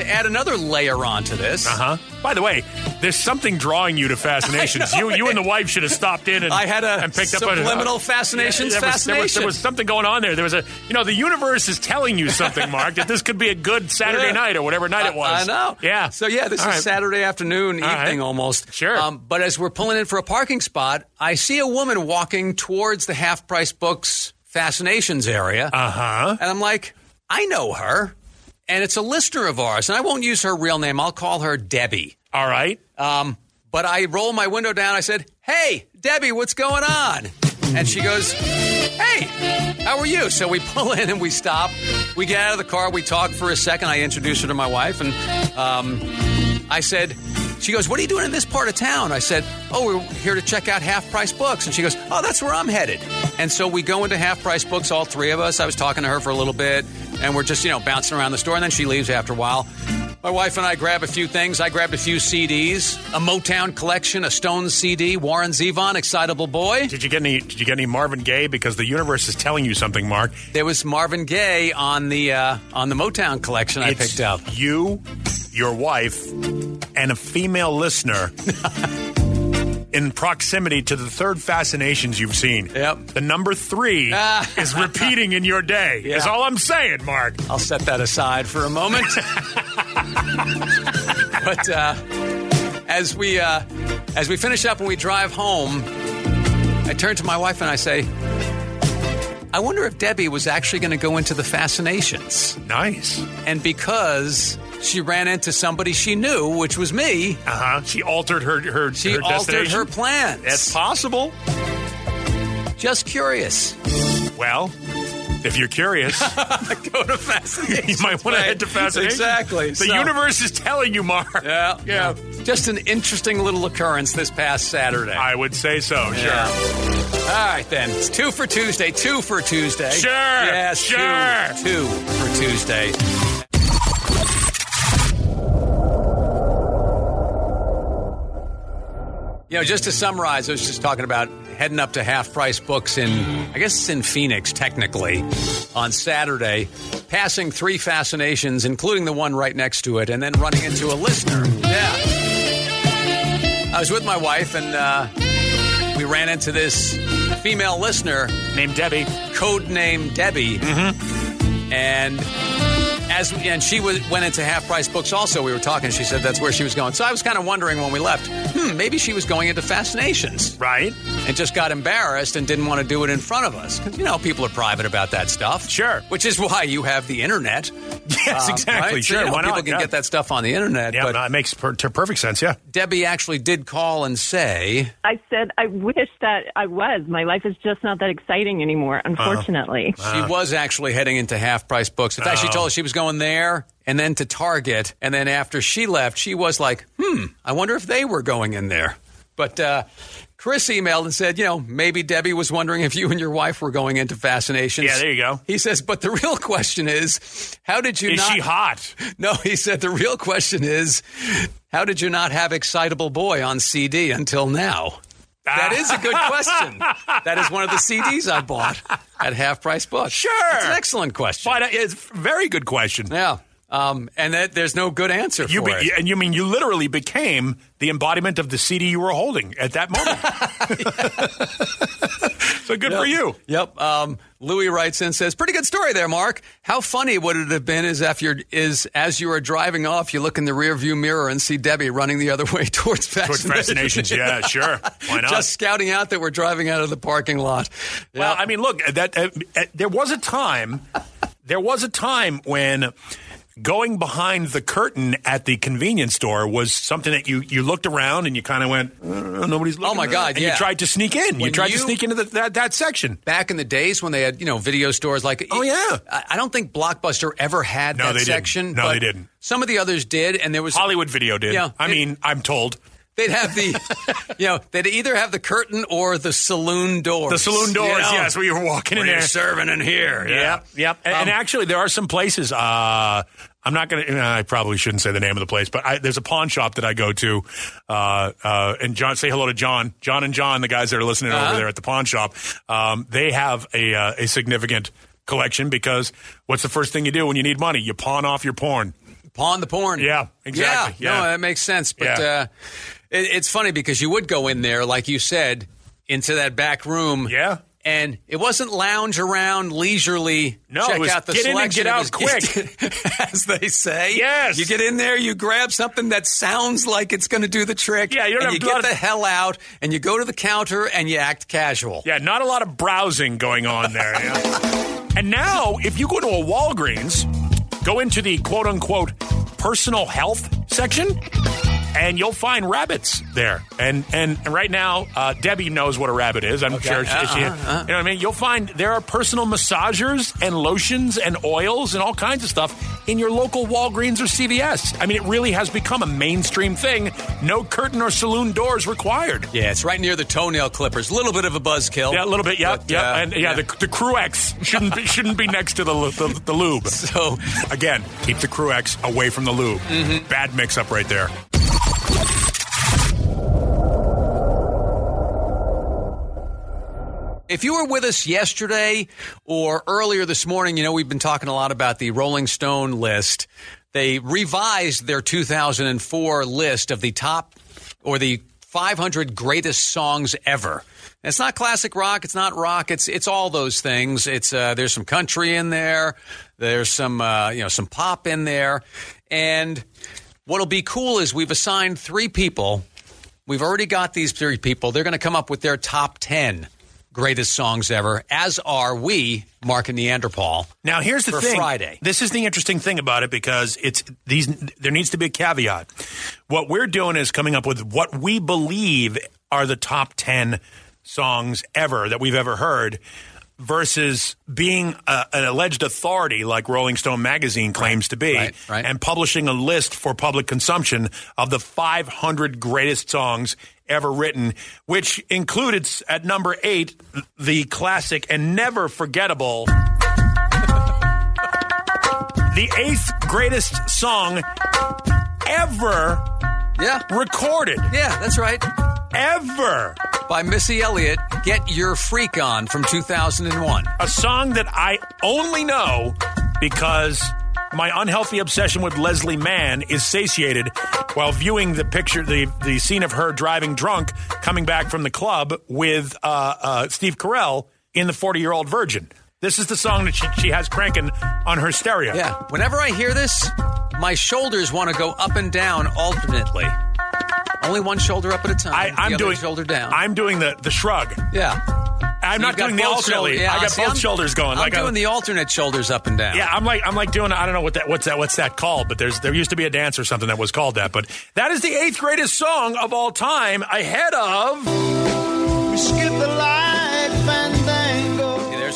to add another layer onto this,
Uh huh. By the way, there's something drawing you to fascinations. You you and the wife should have stopped in and
I had a
and picked up
subliminal
a,
fascinations
there was, there, was, there was something going on there. There was a you know the universe is telling you something, Mark, that this could be a good Saturday
Yeah.
night or whatever night it was.
I know.
Yeah.
So yeah, this
All
is
right.
Saturday afternoon,
All
evening
right.
almost.
Sure.
Um, but as we're pulling in for a parking spot, I see a woman walking towards the half price books fascinations area.
Uh huh.
And I'm like, I know her. And it's a listener of ours. And I won't use her real name. I'll call her Debbie.
All right.
Um, but I roll my window down. I said, Hey, Debbie, what's going on? And she goes, Hey, how are you? So we pull in and we stop. We get out of the car. We talk for a second. I introduce her to my wife. And um, I said, she goes, What are you doing in this part of town? I said, Oh, we're here to check out half price books. And she goes, Oh, that's where I'm headed. And so we go into half price books, all three of us. I was talking to her for a little bit, and we're just, you know, bouncing around the store. And then she leaves after a while. My wife and I grab a few things. I grabbed a few CDs, a Motown collection, a Stones CD, Warren Zevon, Excitable Boy.
Did you get any? Did you get any Marvin Gaye? Because the universe is telling you something, Mark.
There was Marvin Gaye on the uh, on the Motown collection I
It's
picked up.
You, your wife, and a female listener in proximity to the third fascinations you've seen.
Yep.
The number three is repeating in your day. Is all I'm saying, Mark.
I'll set that aside for a moment. but uh, as we uh, as we finish up and we drive home, I turn to my wife and I say, "I wonder if Debbie was actually going to go into the fascinations."
Nice.
And because she ran into somebody she knew, which was me,
Uh huh. She altered her her.
she
her
altered
destination?
her plans.
That's possible.
Just curious.
Well, if you're curious,
go to fascinations.
you might want to head to fascinations.
Exactly.
The
So-
universe is telling you, Mark.
Yeah,
Yeah.
Just an interesting little occurrence this past Saturday.
I would say so. Sure.
All right, then. It's two for Tuesday. Two for Tuesday.
Sure,
Yes,
sure.
Two, two for Tuesday. You know, just to summarize, I was just talking about heading up to half price books in, I guess it's in Phoenix, technically, on Saturday, passing three fascinations, including the one right next to it, and then running into a listener. Yeah. I was with my wife, and uh, we ran into this female listener
Named Debbie.
code name Debbie, and as and she was, went into half price books. Also, we were talking. She said that's where she was going. So I was kind of wondering when we left. Hmm, maybe she was going into fascinations,
Right?
And just got embarrassed and didn't want to do it in front of us. 'Cause, you know, people are private about that stuff.
Sure.
Which is why you have the internet.
Yes,
Um,
exactly.
right? So,
Sure.
you know,
Why
people
not?
can
Yeah.
get that stuff on the internet.
Yeah,
but
no, it makes per- ter- perfect sense. Yeah.
Debbie actually did call and say,
I said, I wish that I was. My life is just not that exciting anymore, unfortunately.
She was actually heading into half price books. In fact, she
Oh.
told us she was going there and then to Target. And then after she left, she was like, hmm, I wonder if they were going in there. But uh, Chris emailed and said, you know, maybe Debbie was wondering if you and your wife were going into fascinations.
Yeah, there you go.
He says, but the real question is, how did you
Is
not.
she hot?
No, he said, the real question is, how did you not have Excitable Boy on CD until now? That is a good question. that is one of the CDs I bought at half price books.
Sure.
It's an excellent question.
But uh, it's a very good question.
Yeah. Um, and that, there's no good answer
You
for
be,
it.
and you mean you literally became the embodiment of the CD you were holding at that moment. so good for you.
Yep. Um, Louis writes in says, "Pretty good story there, Mark. How funny would it have been is if you're is as you are driving off, you look in the rearview mirror and see Debbie running the other way towards
Towards
fascinations.
yeah, sure. Why not?
Just scouting out that we're driving out of the parking lot.
Well. I mean, look, that uh, uh, there was a time, there was a time when going behind the curtain at the convenience store was something that you you looked around and you kind of went, "Uh, nobody's looking.
Oh, my God,
And
yeah.
you tried to sneak in. you
When
tried to sneak into the, that that section.
back in the days when they had you know video stores like
Oh, yeah.
I I don't think Blockbuster ever had
No,
that
they didn't.
section.
No,
but
they didn't.
Some of the others did, and there was
Hollywood Video did.
Yeah,
I
it-
mean, I'm told
they'd have the you know they'd either have the curtain or the saloon doors.
the saloon doors.
you know?
Yes, where you were walking in
Where
there.
you're serving in here.
Yep, yep. And,
Um,
and actually, there are some places. Uh, I'm not going to. I probably shouldn't say the name of the place, but I, there's a pawn shop that I go to, uh, uh, and John, say hello to John, John and John, the guys that are listening
Uh-huh.
over there at the pawn shop. Um, they have a uh, a significant collection because what's the first thing you do when you need money? You pawn off your porn.
Pawn the porn.
Yeah, exactly.
Yeah,
Yeah.
no, that makes sense. But
Yeah.
uh, it, it's funny because you would go in there, like you said, into that back room.
Yeah.
And it wasn't lounge around leisurely.
No,
check
it was
out the
get in and get out quick.
as they say.
Yes.
You get in there, you grab something that sounds like it's going to do the trick.
Yeah, you don't
and
have
you get the hell out, and you go to the counter and you act casual.
Yeah, not a lot of browsing going on there. yeah. and now, if you go to a Walgreens, go into the quote unquote personal health section, and you'll find rabbits there. And and right now, uh, Debbie knows what a rabbit is. I'm sure she, she-
Uh-uh, uh-uh.
you know what I mean. You'll find there are personal massagers and lotions and oils and all kinds of stuff in your local Walgreens or CVS. I mean, it really has become a mainstream thing. No curtain or saloon doors required.
Yeah, it's right near the toenail clippers. A little bit of a buzzkill.
Yeah, a little bit. Yeah,
But,
yeah,
uh,
and yeah, the the Cruex shouldn't be, shouldn't be next to the, the the lube.
So
again, keep the Cruex away from the lube. Bad mix up right there.
If you were with us yesterday or earlier this morning, you know, we've been talking a lot about the Rolling Stone list. They revised their 2004 list of the top or the 500 greatest songs ever. It's not classic rock. It's not rock. It's it's all those things. It's uh, there's some country in there. There's some uh, you know some pop in there. And what'll be cool is we've assigned three people. We've already got these three people. They're going to come up with their top ten greatest songs ever. As are we, Mark and Neanderthal.
Now here's the
for
thing.
Friday.
This is the interesting thing about it because it's these. There needs to be a caveat. What we're doing is coming up with what we believe are the top ten songs ever that we've ever heard. Versus being a, an alleged authority like Rolling Stone magazine claims to be,
right, right.
and publishing a list for public consumption of the 500 greatest songs ever written, which included at number eight the classic and never forgettable the eighth greatest song ever
Yeah.
recorded.
Yeah, that's right.
Ever.
By Missy Elliott, Get Your Freak On from 2001.
A song that I only know because my unhealthy obsession with Leslie Mann is satiated while viewing the picture, the, the scene of her driving drunk coming back from the club with uh, uh, Steve Carell in The 40 Year Old Virgin. This is the song that she, she has cranking on her stereo.
Yeah. Whenever I hear this, my shoulders want to go up and down alternately. Only one shoulder up at a time.
I, I'm
other
doing
shoulder down.
I'm doing the, the shrug.
yeah.
I'm
So
not doing the
both
alternately.
yeah,
I got
see,
both
I'm-
shoulders going.
I'm
like uh,
doing
a,
the alternate shoulders up and down.
Yeah, I'm like I'm like doing I don't know what that what's that what's that called, but there's there used to be a dance or something that was called that. But that is the eighth greatest song of all time, ahead of
We skip the light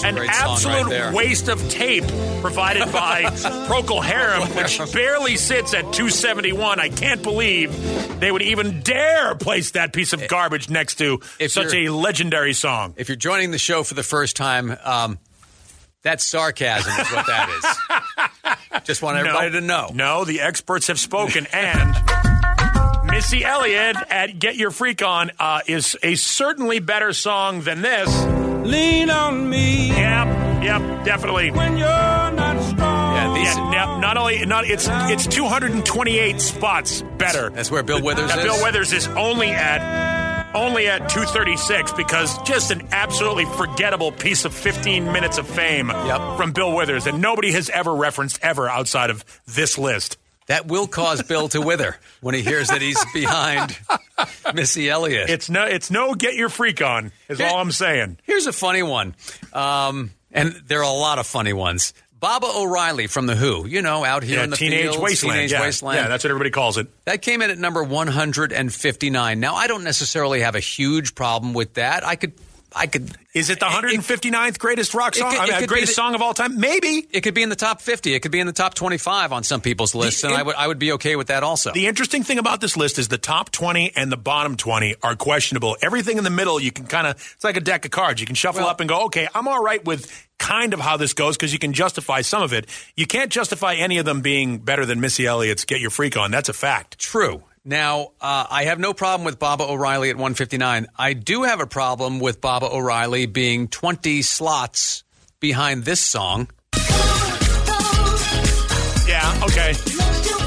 an absolute
right
waste of tape provided by Procol Harum, which barely sits at 271. I can't believe they would even dare place that piece of garbage next to
If
such a legendary song.
If you're joining the show for the first time, um, that's sarcasm, is what that is. Just want everybody to know.
No, the experts have spoken, and Missy Elliott at "Get Your Freak On" uh, is a certainly better song than this.
Lean on me
Yep, yep, definitely.
when you're not strong.
Yeah, these,
Yeah, yeah, not only not it's it's 228 spots better.
that's where Bill Withers
Now,
is.
Bill Withers is only at only at 236 because just an absolutely forgettable piece of 15 minutes of fame
Yep.
from Bill Withers that nobody has ever referenced ever outside of this list.
That will cause Bill to wither when he hears that he's behind Missy Elliott.
It's no it's no get your freak on is all I'm saying.
Here's a funny one, um, and there are a lot of funny ones. Baba O'Riley from The Who, you know, out here
Yeah,
in the
Teenage
fields,
Wasteland.
Teenage
yeah.
Wasteland.
yeah, that's what everybody calls it.
that came in at number 159. Now, I don't necessarily have a huge problem with that. I could, I could.
Is it the 159th greatest rock song?
could-
uh,
I
mean, greatest
the-
song of all time? Maybe.
It could be in the top 50. It could be in the top 25 on some people's lists, and
in-
I would, I would be okay with that also.
The interesting thing about this list is the top 20 and the bottom 20 are questionable. Everything in the middle, you can kind of, it's like a deck of cards. You can shuffle
Well-
up and go, okay, I'm all right with kind of how this goes because you can justify some of it. You can't justify any of them being better than Missy Elliott's "Get Your Freak On." That's a fact.
True. Now, uh, I have no problem with Baba O'Riley at 159. I do have a problem with Baba O'Riley being 20 slots behind this song.
Yeah. Okay.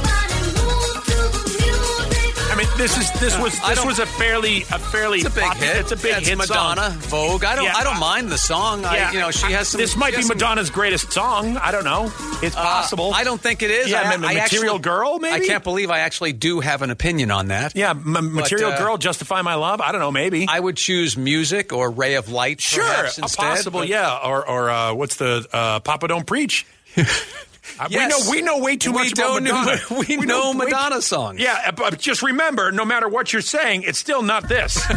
I this is this was this was a fairly a fairly
It's a big hit.
It's a big
Yeah, it's
hit
Madonna,
song.
Vogue. I don't.
Yeah,
I don't
uh,
mind the song. I, you know, she has some.
This might be
has some-
Madonna's greatest song. I don't know. It's
Uh,
possible.
I don't think it is.
Yeah,
I,
Ma- Material
actually-
Girl, maybe?
I can't believe I actually do have an opinion on that.
Yeah, M- Material
uh,
Girl, Justify My Love. I don't know. Maybe.
I would choose music or Ray of Light.
Sure,
instead,
possible.
but-
Yeah, or or uh, what's the uh, Papa Don't Preach? Uh,
Yes.
We know we know way too
We
much about
don't know-
Madonna.
we know
way-
Madonna songs.
Yeah, uh, but just remember, no matter what you're saying, it's still not this.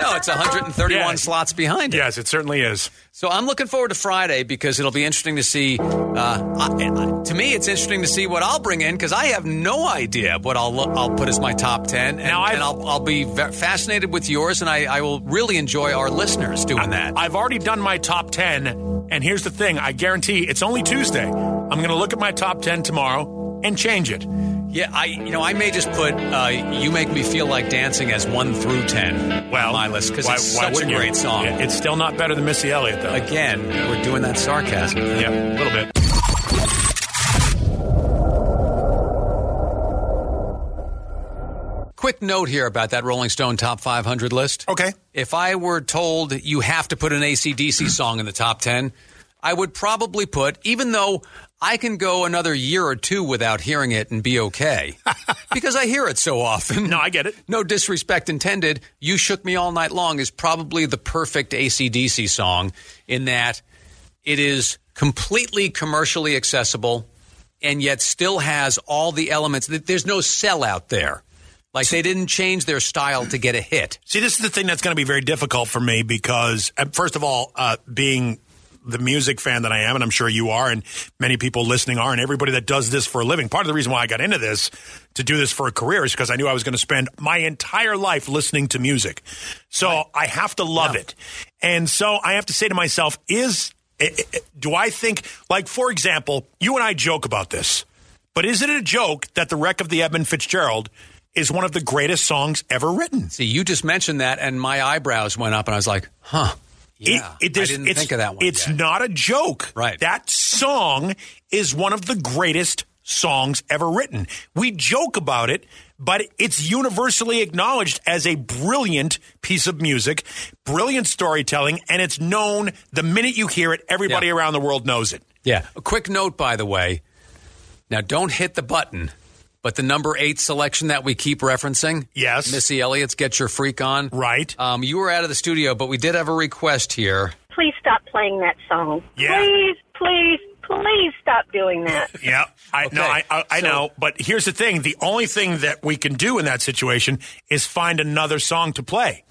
No, it's 131
Yeah.
slots behind it.
yes, it certainly is.
So I'm looking forward to Friday because it'll be interesting to see. Uh, I, to me, it's interesting to see what I'll bring in because I have no idea what I'll I'll put as my top ten, and, and I'll, I'll be fascinated with yours, and I, I will really enjoy our listeners doing that.
I've already done my top 10, and here's the thing I guarantee it's only Tuesday. I'm going to look at my top 10 tomorrow and change it.
yeah, I you know I may just put uh, "You Make Me Feel Like Dancing" as one through ten
Well,
on my list because it's
why
such a
you?
great song.
Yeah, It's still not better than Missy Elliott, though.
Again, we're doing that sarcasm.
yeah, a little bit.
Quick note here about that Rolling Stone Top 500 list.
Okay.
If I were told you have to put an ACDC song in the top 10, I would probably put, even though I can go another year or two without hearing it and be okay, because I hear it so often.
No, I get it.
No disrespect intended. You Shook Me All Night Long is probably the perfect ACDC song in that it is completely commercially accessible and yet still has all the elements. There's no sellout there. Like they didn't change their style to get a hit.
See, this is the thing that's going to be very difficult for me because, uh, first of all, uh, being the music fan that I am, and I'm sure you are, and many people listening are, and everybody that does this for a living. Part of the reason why I got into this, to do this for a career, is because I knew I was going to spend my entire life listening to music. So I have to love it. And so I have to say to myself, is do I think, like, for example, you and I joke about this, but is it a joke that the wreck of the Edmund Fitzgerald is one of the greatest songs ever written?
See, you just mentioned that, and my eyebrows went up, and I was like, "Huh." Yeah,
It- it-
I didn't
it's-
think of that one.
It's
yet.
not a joke.
Right.
That song is one of the greatest songs ever written. We joke about it, but it's universally acknowledged as a brilliant piece of music, brilliant storytelling, and it's known the minute you hear it, everybody
Yeah.
around the world knows it.
Yeah. A quick note, by the way. Now, don't hit the button, but the number eight selection that we keep referencing.
Yes.
Missy Elliott's "Get Your Freak On."
Right.
Um, you were out of the studio, but we did have a request here.
Please stop playing that song.
Yeah.
Please, please, please stop doing that.
Yeah, I no, I, I, I
so-
know. But here's the thing: the only thing that we can do in that situation is find another song to play,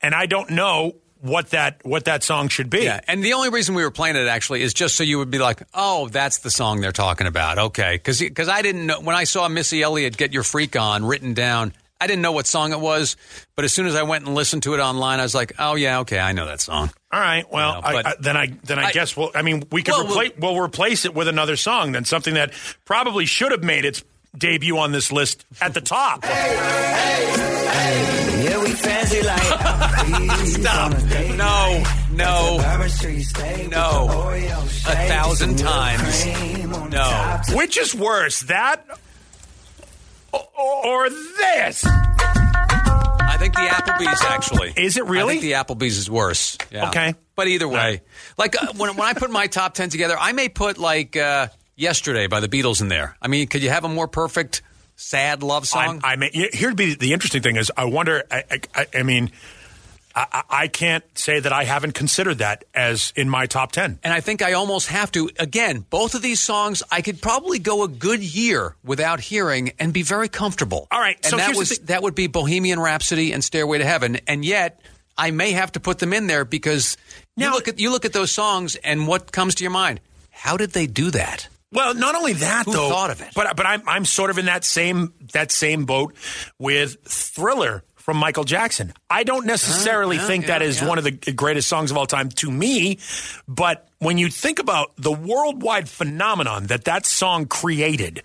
and I don't know what that what that song should be.
Yeah, and the only reason we were playing it actually is just so you would be like, "Oh, that's the song they're talking about." Okay, because because I didn't know when I saw Missy Elliott "Get Your Freak On" written down. I didn't know what song it was, but as soon as I went and listened to it online, I was like, "Oh yeah, okay, I know that song."
All right. Well,
know,
I, I, then I then I,
I-
guess we'll. I mean, we could
Well,
replace. We'll, replace it with another song. Then something that probably should have made its debut on this list at the top.
Yeah, we fancy like
Stop! No, no, no, a thousand times, no.
Which is worse, that or, or this?
I think the Applebee's actually.
Is it really?
I think the Applebee's is worse. Yeah.
Okay.
But either way, like uh, when, when I put my top 10 together, I may put like uh, Yesterday by the Beatles in there. I mean, could you have a more perfect sad love song?
I, I mean, here'd be the interesting thing is I wonder. I, I- I, mean, I, I can't say that I haven't considered that as in my top ten.
and I think I almost have to. Again, both of these songs, I could probably go a good year without hearing and be very comfortable.
All right,
and
so
that was that would be Bohemian Rhapsody and Stairway to Heaven, and yet I may have to put them in there because you look at you look at those songs and what comes to your mind? How did they do that?
Well, not only that
Who
though,
thought of it?
but but I'm I'm sort of in that same that same boat with Thriller from Michael Jackson. I don't necessarily
Uh, yeah,
think
yeah,
that is
yeah.
one of the greatest songs of all time to me, but when you think about the worldwide phenomenon that that song created,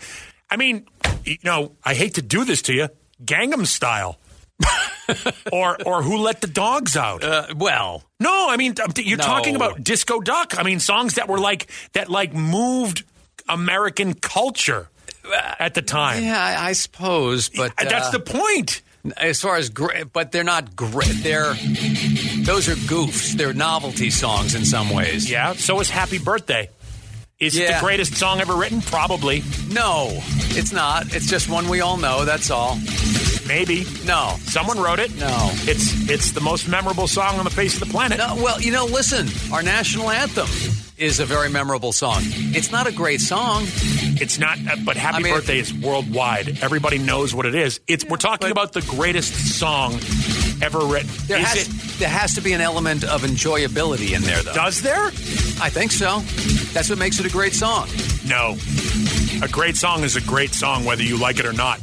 I mean, you know, I hate to do this to you, Gangnam Style. or or who let the dogs out?
Uh, well,
no, I mean you're
No.
talking about Disco Duck. I mean songs that were like that like moved American culture at the time.
Yeah, I, I suppose, but
That's
uh,
the point.
As far as great, but they're not great. They're those are goofs. They're novelty songs in some ways.
Yeah. So is Happy Birthday. Is it the greatest song ever written? Probably.
No, it's not. It's just one we all know. That's all.
Maybe.
No.
Someone wrote it.
No.
It's it's the most memorable song on the face of the planet.
No, well, you know, listen, our national anthem is a very memorable song. It's not a great song.
It's not, uh, but Happy
I mean-
Birthday is worldwide. Everybody knows what it is. It's we're talking about the greatest song ever written.
There
is
has,
it?
there has to be an element of enjoyability in there, though.
Does there?
I think so. That's what makes it a great song.
No. A great song is a great song, whether you like it or not.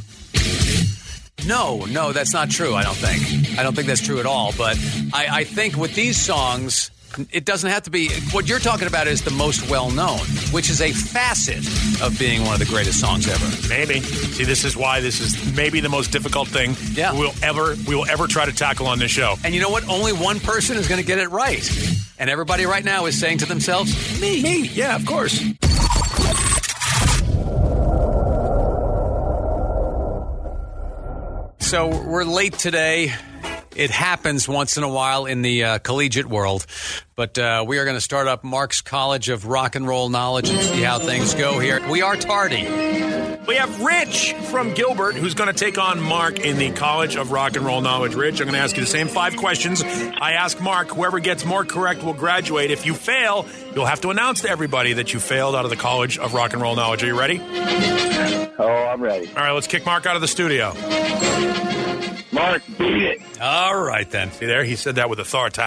No, no, that's not true. I don't think. I don't think that's true at all. But I, I think with these songs, it doesn't have to be. What you're talking about is the most well known, which is a facet of being one of the greatest songs ever.
Maybe. See, this is why this is maybe the most difficult thing
Yeah.
we'll ever we will ever try to tackle on this show.
And you know what? Only one person is going to get it right. And everybody right now is saying to themselves,
Me. Me. Yeah, of course.
So we're late today. It happens once in a while in the uh, collegiate world, but uh, we are going to start up Mark's College of Rock and Roll Knowledge and see how things go here. We are tardy.
We have Rich from Gilbert who's going to take on Mark in the College of Rock and Roll Knowledge. Rich, I'm going to ask you the same five questions. I ask Mark, whoever gets more correct will graduate. If you fail, you'll have to announce to everybody that you failed out of the College of Rock and Roll Knowledge. Are you ready?
Oh, I'm ready.
All right, let's kick Mark out of the studio.
Mark, beat it.
All right, then.
See there? He said that with authority.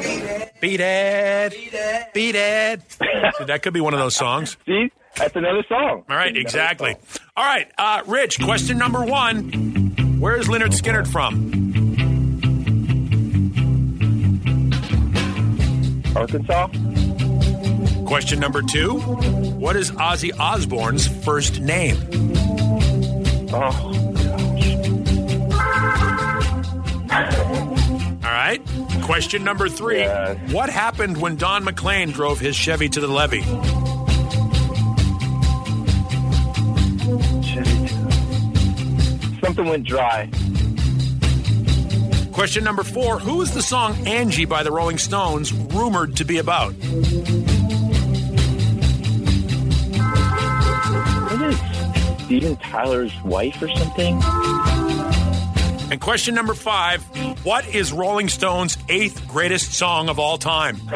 Beat it. Beat it. Beat it. beat See, that could be one of those songs.
See, that's another song.
All right, exactly. All right, uh, Rich, question number one. Where is Lynyrd Skynyrd from?
Arkansas.
Question number two. What is Ozzy Osbourne's first name?
Oh,
All right. Question number three.
Yes.
What happened when Don McLean drove his Chevy to the levee?
something went dry.
Question number four. Who is the song Angie by the Rolling Stones rumored to be about?
What is Steven Tyler's wife or something?
And question number five. What is Rolling Stone's eighth greatest song of all time?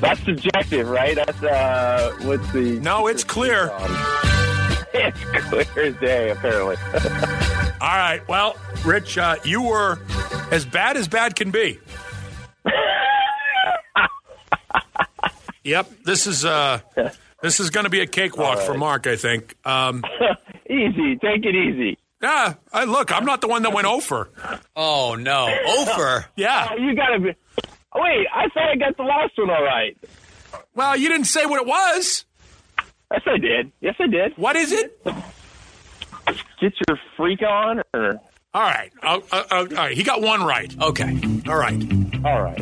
That's subjective, right? That's uh, what's the?
No, it's clear.
It's clear as day, apparently.
All right. Well, Rich, uh, you were as bad as bad can be. yep. This is uh, this is going to be a cakewalk
All
for. Mark. I think. Um,
easy, take it easy.
yeah. I, look, I'm not the one that went over.
Oh, no. Over?
Yeah.
Oh, you gotta be. Wait, I thought I got the last one all right.
Well, you didn't say what it was.
Yes, I did. Yes, I did.
What is it?
Get your freak on, or
All right. I'll- I'll- I'll- all right. He got one right.
Okay.
All right.
all right.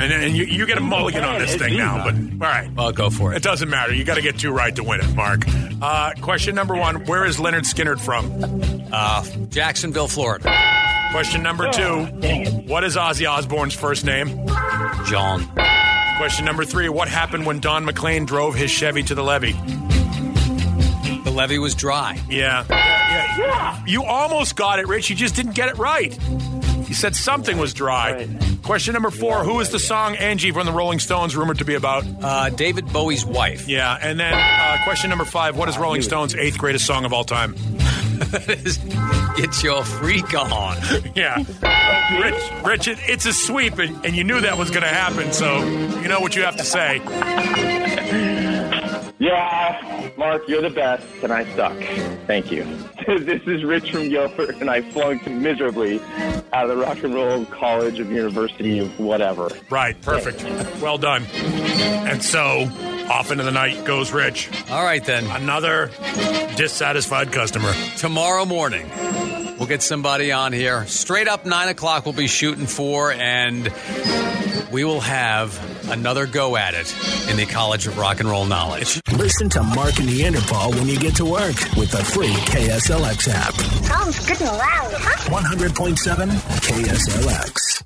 And, and you, you get a mulligan on this thing now. But all right.
Well, go for
It
it.
doesn't matter. You got to get two right to win it, Mark. Uh, question number one: Where is Lynyrd Skynyrd from?
Uh, Jacksonville, Florida.
Question number two: What is Ozzy Osbourne's first name?
John.
Question number three: What happened when Don McLean drove his Chevy to the levee?
The levee was dry.
Yeah. yeah, yeah. You almost got it, Rich. You just didn't get it right. You said something was dry.
Right.
Question number four: Who is the song "Angie" from the Rolling Stones rumored to be about?
Uh, David Bowie's wife.
Yeah. And then uh, question number five: What is Rolling Stones' eighth greatest song of all time?
Get your freak on.
Yeah. Rich, Rich, it, it's a sweep, and, and you knew that was going to happen, so you know what you have to say.
Yeah, Mark, you're the best, and I suck. Thank you. this is Rich from Gilbert, and I flunked miserably out of the Rock and Roll College of University of whatever.
Right, perfect. Well done. And so, off into the night goes Rich.
All right, then.
Another dissatisfied customer.
Tomorrow morning, we'll get somebody on here. Straight up 9 o'clock, we'll be shooting for, and we will have another go at it in the College of Rock and Roll Knowledge.
Listen to Mark and the Neanderthal when you get to work with the free KSLX app.
Sounds good and loud, huh?
100.7 KSLX.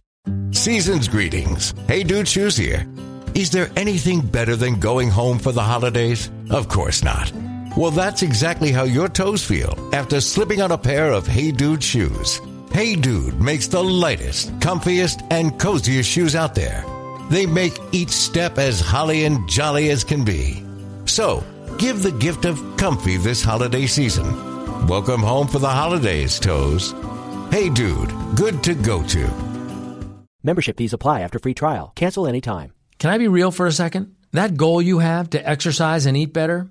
Season's greetings. Hey Dude Shoes here. Is there anything better than going home for the holidays? Of course not. Well, that's exactly how your toes feel after slipping on a pair of Hey Dude shoes. Hey Dude makes the lightest, comfiest, and coziest shoes out there. They make each step as holly and jolly as can be. So, give the gift of comfy this holiday season. Welcome home for the holidays, toes. Hey Dude, good to go to.
Membership fees apply after free trial. Cancel anytime.
Can I be real for a second? That goal you have to exercise and eat better,